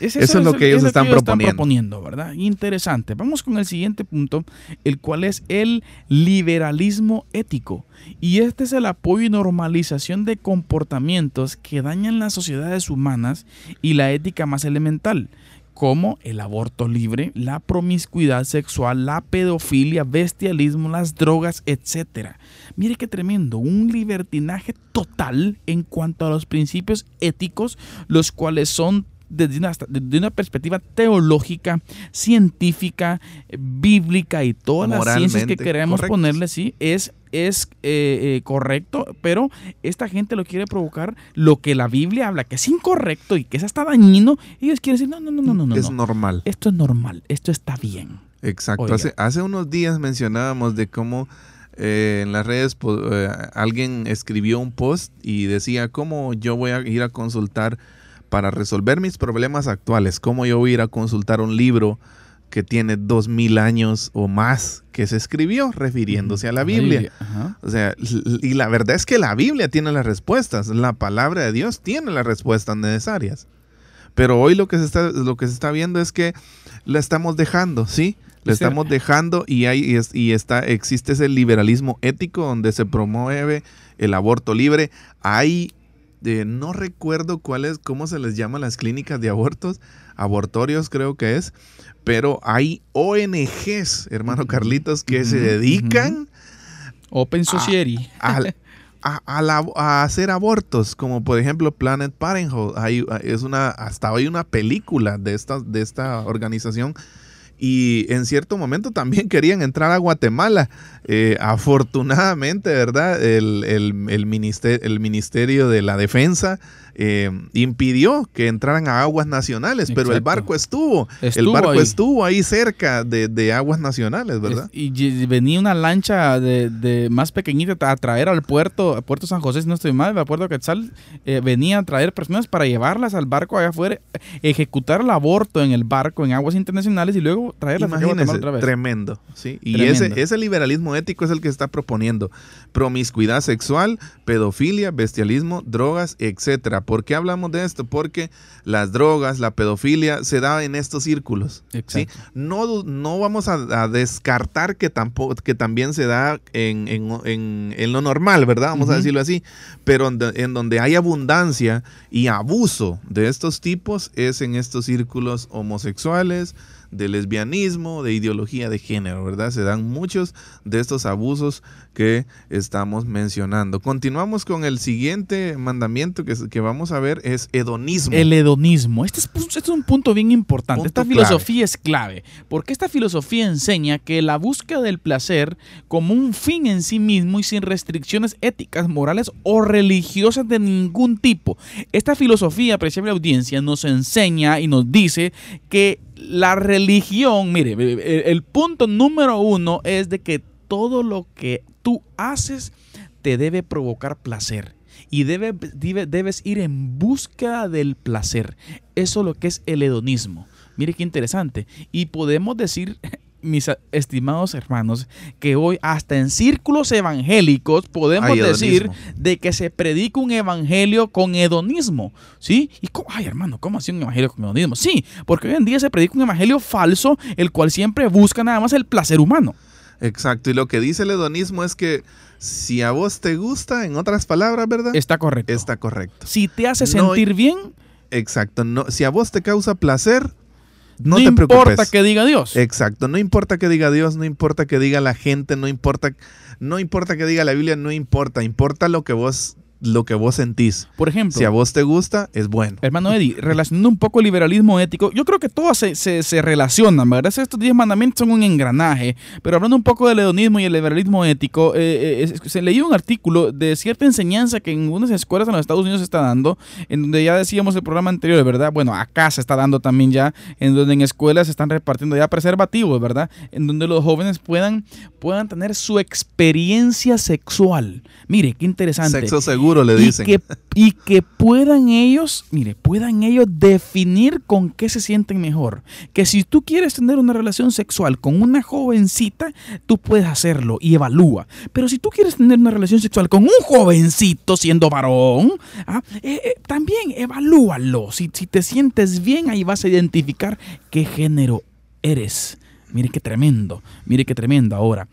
Es Eso es lo que ellos están proponiendo. proponiendo, ¿verdad? Interesante. Vamos con el siguiente punto, el cual es el liberalismo ético. Y este es el apoyo y normalización de comportamientos que dañan las sociedades humanas y la ética más elemental, como el aborto libre, la promiscuidad sexual, la pedofilia, bestialismo, las drogas, etc. Mire qué tremendo, un libertinaje total en cuanto a los principios éticos, los cuales son desde una, desde una perspectiva teológica, científica, bíblica y todas las ciencias que queremos ponerle, sí, es, es eh, eh, correcto, pero esta gente lo quiere provocar lo que la Biblia habla, que es incorrecto y que es hasta dañino, ellos quieren decir, no, no, no, no, no, no. es no. normal. Esto es normal, esto está bien. Exacto. Hace unos días mencionábamos de cómo eh, en las redes eh, alguien escribió un post y decía cómo yo voy a ir a consultar para resolver mis problemas actuales, cómo yo voy a ir a consultar un libro que tiene dos mil años o más que se escribió refiriéndose a la Biblia. Ajá. O sea, y la verdad es que la Biblia tiene las respuestas, la palabra de Dios tiene las respuestas necesarias. Pero hoy lo que se está, lo que se está viendo es que la estamos dejando, ¿sí? Ese- estamos dejando y hay y, es- y está existe ese liberalismo ético donde se promueve el aborto libre. Hay eh, no recuerdo cuál es, cómo se les llama las clínicas de abortos, abortorios creo que es, pero hay ONGs, hermano Carlitos, que se dedican Open Society. al- a, a la- a hacer abortos, como por ejemplo Planet Parenthood. Hay, es una, hasta hoy una película de esta, de esta organización. Y en cierto momento también querían entrar a Guatemala. Eh, afortunadamente, ¿verdad? El, el- el ministerio, el Ministerio de la Defensa eh, impidió que entraran a aguas nacionales, pero el barco estuvo. el barco ahí. estuvo ahí cerca de, de aguas nacionales, ¿verdad? Es- Y venía una lancha de, de más pequeñita a traer al puerto, a Puerto San José, si no estoy mal, a Puerto Quetzal, eh, venía a traer personas para llevarlas al barco allá afuera, ejecutar el aborto en el barco en aguas internacionales y luego traerlas a otra vez. tremendo. ¿sí? Y Tremendo. ese, ese liberalismo ético es el que está proponiendo promiscuidad sexual, pedofilia, bestialismo, drogas, etcétera. ¿Por qué hablamos de esto? Porque las drogas, la pedofilia se da en estos círculos. ¿sí? No, no vamos a, a descartar que, tampoco, que también se da en, en- en- en lo normal, ¿verdad? Vamos a Ujú. decirlo así. Pero en, en donde hay abundancia y abuso de estos tipos es en estos círculos homosexuales, de lesbianismo, de ideología de género, ¿verdad? Se dan muchos de estos abusos que estamos mencionando. Continuamos con el siguiente mandamiento que, que vamos a ver, es hedonismo. El hedonismo. Este es, este es un punto bien importante. Punto esta clave. filosofía es clave. Porque esta filosofía enseña que la búsqueda del placer como un fin en sí mismo y sin restricciones éticas, morales o religiosas de ningún tipo. Esta filosofía, apreciable audiencia, nos enseña y nos dice que la religión, mire, el, punto número uno es de que todo lo que tú haces te debe provocar placer y debe, debe- debes ir en busca del placer. Eso es lo que es el hedonismo. Mire qué interesante. Y podemos decir, mis estimados hermanos, que hoy hasta en círculos evangélicos podemos decir de que se predica un evangelio con hedonismo. ¿Sí? Y cómo- ay, hermano, ¿cómo así un evangelio con hedonismo? Sí, porque hoy en día se predica un evangelio falso, el cual siempre busca nada más el placer humano. Exacto. Y lo que dice el hedonismo es que si a vos te gusta, en otras palabras, ¿verdad? Está correcto. Está correcto. Si te hace No- sentir bien, Exacto. No, si a vos te causa placer, no, no, te importa preocupes. que diga Dios. Exacto, no importa que diga Dios, no importa que diga la gente, no importa, no importa que diga la Biblia, no importa, importa lo que vos, lo que vos sentís. Por ejemplo, Si a vos te gusta, es bueno. Hermano Eddie, relacionando un poco el liberalismo ético, yo creo que todas se, se, se relacionan, ¿verdad? Estos 10 mandamientos son un engranaje, pero hablando un poco del hedonismo y el liberalismo ético, eh, eh, se leí un artículo de cierta enseñanza que en algunas escuelas en los Estados Unidos se está dando, en donde ya decíamos el programa anterior, ¿verdad? Bueno, acá se está dando también ya, en donde en escuelas se están repartiendo ya preservativos, ¿verdad? En donde los jóvenes puedan, puedan tener su experiencia sexual. Mire, qué interesante Sexo seguro, le dicen. y que, y que puedan ellos, mire, puedan ellos definir con qué se sienten mejor. Que si tú quieres tener una relación sexual con una jovencita, tú puedes hacerlo y evalúa. Pero si tú quieres tener una relación sexual con un jovencito siendo varón, ah, eh, eh, también evalúalo. Si, si te sientes bien, ahí vas a identificar qué género eres. Mire qué tremendo, mire qué tremendo ahora.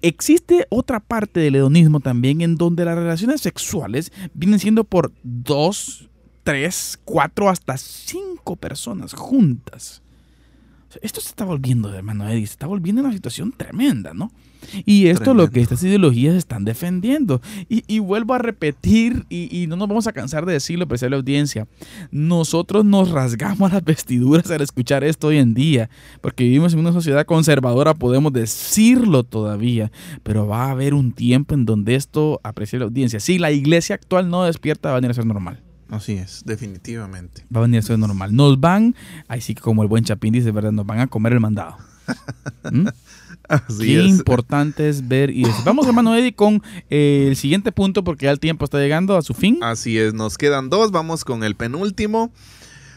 Existe otra parte del hedonismo también en donde las relaciones sexuales vienen siendo por dos, tres, cuatro, hasta cinco personas juntas. Esto se está volviendo, hermano Eddie, se está volviendo una situación tremenda, ¿no? Y esto es lo que Tremendo. estas ideologías están defendiendo. Y, y vuelvo a repetir, y, y no nos vamos a cansar de decirlo, apreciable audiencia, nosotros nos rasgamos las vestiduras al escuchar esto hoy en día, porque vivimos en una sociedad conservadora, podemos decirlo todavía, pero va a haber un tiempo en donde esto, apreciable audiencia, si la iglesia actual no despierta, va a venir a ser normal. Así es, definitivamente. Va a venir a ser normal. Nos van, ahí sí que como el buen Chapín dice, ¿verdad? Nos van a comer el mandado. ¿Mm? Así Qué es. importante es ver y decir. Vamos, hermano Eddie, con eh, el siguiente punto porque ya el tiempo está llegando a su fin. Así es, nos quedan dos, vamos con el penúltimo.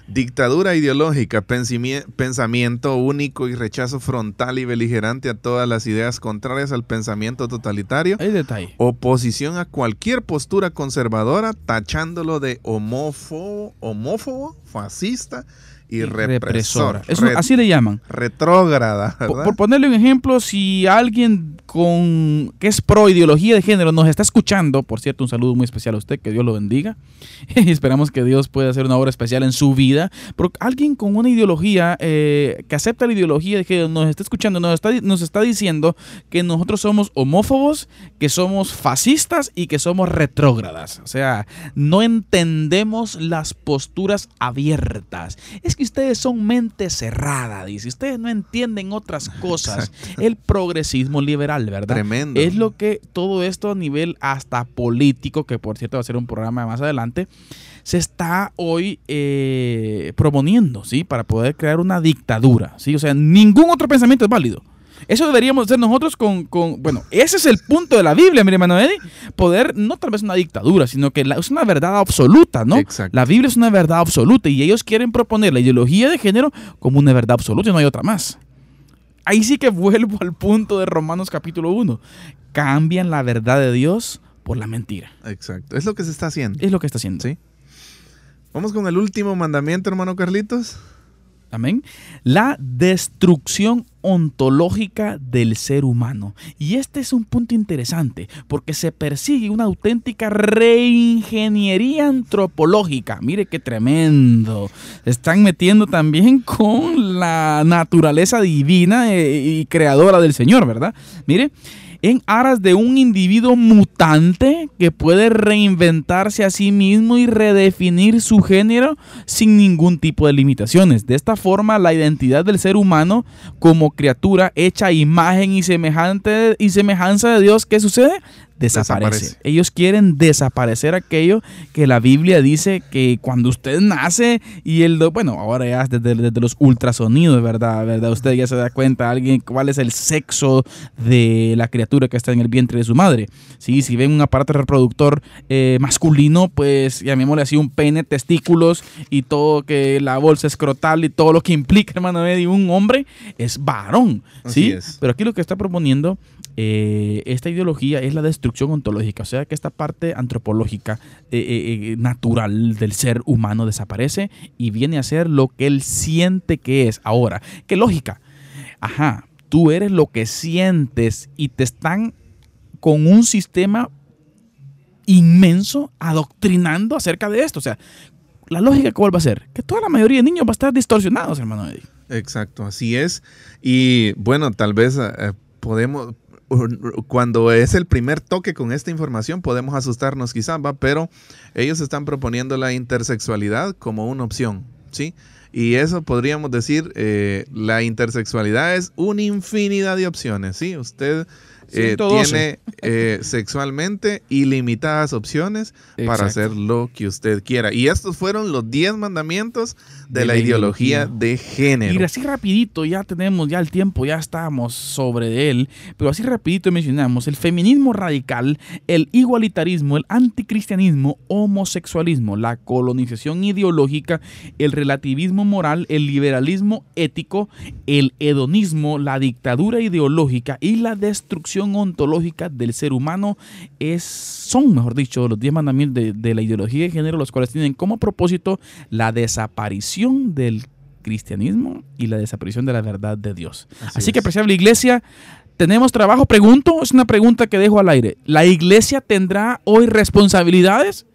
Dictadura ideológica, pensamiento único y rechazo frontal y beligerante a todas las ideas contrarias al pensamiento totalitario. Hay detalle. Oposición a cualquier postura conservadora, tachándolo de homófobo, homófobo fascista y represor. Eso, así le llaman. retrógrada, Por, ponerle un ejemplo, si alguien con que es pro ideología de género nos está escuchando, por cierto, un saludo muy especial a usted, que Dios lo bendiga. Y esperamos que Dios pueda hacer una obra especial en su vida. Porque alguien con una ideología eh, que acepta la ideología de género nos está escuchando, nos está, nos está diciendo que nosotros somos homófobos, que somos fascistas y que somos retrógradas. O sea, no entendemos las posturas abiertas. Es que ustedes son mente cerrada, dice. Ustedes no entienden otras cosas. El progresismo liberal, ¿verdad? Tremendo. Es lo que todo esto a nivel hasta político, que por cierto va a ser un programa más adelante, se está hoy eh, proponiendo, ¿sí? Para poder crear una dictadura, ¿sí? O sea, ningún otro pensamiento es válido. Eso deberíamos hacer nosotros con, con- bueno, ese es el punto de la Biblia, mi hermano Eddie, poder, no tal vez una dictadura, sino que la- es una verdad absoluta, ¿no? Exacto. La Biblia es una verdad absoluta y ellos quieren proponer la ideología de género como una verdad absoluta y no hay otra más. Ahí sí que vuelvo al punto de Romanos capítulo 1. Cambian la verdad de Dios por la mentira. Exacto. Es lo que se está haciendo. Es lo que está haciendo. Sí. Vamos con el último mandamiento, hermano Carlitos. Amén. La destrucción ontológica del ser humano. Y este es un punto interesante porque se persigue una auténtica reingeniería antropológica. Mire qué tremendo. Se están metiendo también con la naturaleza divina eh, y creadora del Señor, ¿verdad? Mire. En aras de un individuo mutante que puede reinventarse a sí mismo y redefinir su género sin ningún tipo de limitaciones. De esta forma, la identidad del ser humano como criatura hecha imagen y, semejante, y semejanza de Dios, ¿qué sucede? Desaparece. Desaparece. Ellos quieren desaparecer aquello que la Biblia dice que cuando usted nace y el, bueno, ahora ya desde, desde los ultrasonidos, ¿verdad? ¿verdad? Usted ya se da cuenta alguien cuál es el sexo de la criatura que está en el vientre de su madre. Sí, si ven un aparato reproductor eh, masculino, pues llamémosle así un pene, testículos y todo que la bolsa escrotal y todo lo que implica, hermano Eddie, un hombre es varón, ¿sí? es. Pero aquí lo que está proponiendo eh, esta ideología es la destrucción ontológica, o sea que esta parte antropológica eh, eh, natural del ser humano desaparece y viene a ser lo que él siente que es. Ahora, ¿qué lógica? Ajá, tú eres lo que sientes y te están con un sistema inmenso adoctrinando acerca de esto. O sea, la lógica cuál va a ser? Que toda la mayoría de niños va a estar distorsionados, hermano. Exacto, así es. Y bueno, tal vez podemos, cuando es el primer toque con esta información, podemos asustarnos quizá, ¿va? pero ellos están proponiendo la intersexualidad como una opción, ¿sí? Y eso podríamos decir, eh, la intersexualidad es una infinidad de opciones, ¿sí? Usted eh, 112. tiene eh, sexualmente ilimitadas opciones para hacer lo que usted quiera. Y estos fueron los 10 mandamientos de, De la, la ideología, ideología. de género. Y así rapidito, ya tenemos ya el tiempo, ya estamos sobre él, pero así rapidito mencionamos el feminismo radical, el igualitarismo, el anticristianismo, homosexualismo, la colonización ideológica, el relativismo moral, el liberalismo ético, el hedonismo, la dictadura ideológica y la destrucción ontológica del ser humano es, son, mejor dicho, los 10 mandamientos de, de la ideología de género, los cuales tienen como propósito la desaparición del cristianismo y la desaparición de la verdad de Dios. Así Así, que, apreciable iglesia, ¿tenemos trabajo? Pregunto, es una pregunta que dejo al aire. ¿La iglesia tendrá hoy responsabilidades?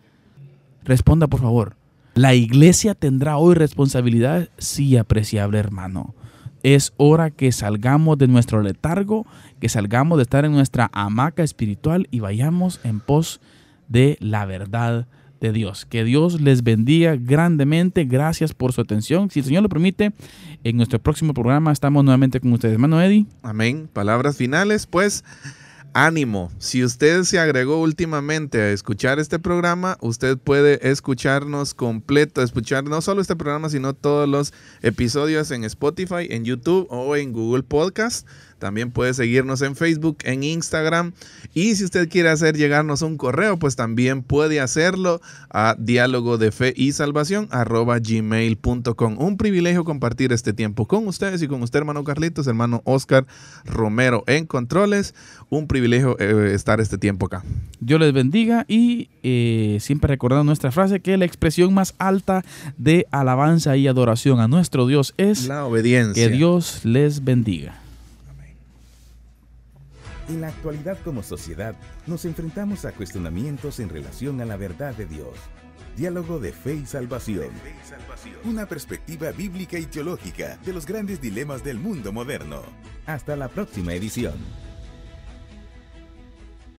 Responda, por favor. ¿La iglesia tendrá hoy responsabilidades? Sí, apreciable hermano. Es hora que salgamos de nuestro letargo, que salgamos de estar en nuestra hamaca espiritual y vayamos en pos de la verdad de Dios. Que Dios les bendiga grandemente. Gracias por su atención. Si el Señor lo permite, en nuestro próximo programa estamos nuevamente con ustedes. Hermano Eddie. Amén. Palabras finales, pues ánimo. Si usted se agregó últimamente a escuchar este programa, usted puede escucharnos completo, escuchar no solo este programa, sino todos los episodios en Spotify, en YouTube o en Google Podcast. También puede seguirnos en Facebook, en Instagram. Y si usted quiere hacer llegarnos un correo, pues también puede hacerlo a diálogo de fe y salvación arroba gmail.com. Un privilegio compartir este tiempo con ustedes y con usted, hermano Carlitos, hermano Oscar Romero en Controles. Un privilegio eh, estar este tiempo acá. Dios les bendiga y eh, siempre recordando nuestra frase que la expresión más alta de alabanza y adoración a nuestro Dios es La obediencia. que Dios les bendiga. En la actualidad como sociedad nos enfrentamos a cuestionamientos en relación a la verdad de Dios. Diálogo de fe y salvación. Una perspectiva bíblica y teológica de los grandes dilemas del mundo moderno. Hasta la próxima edición.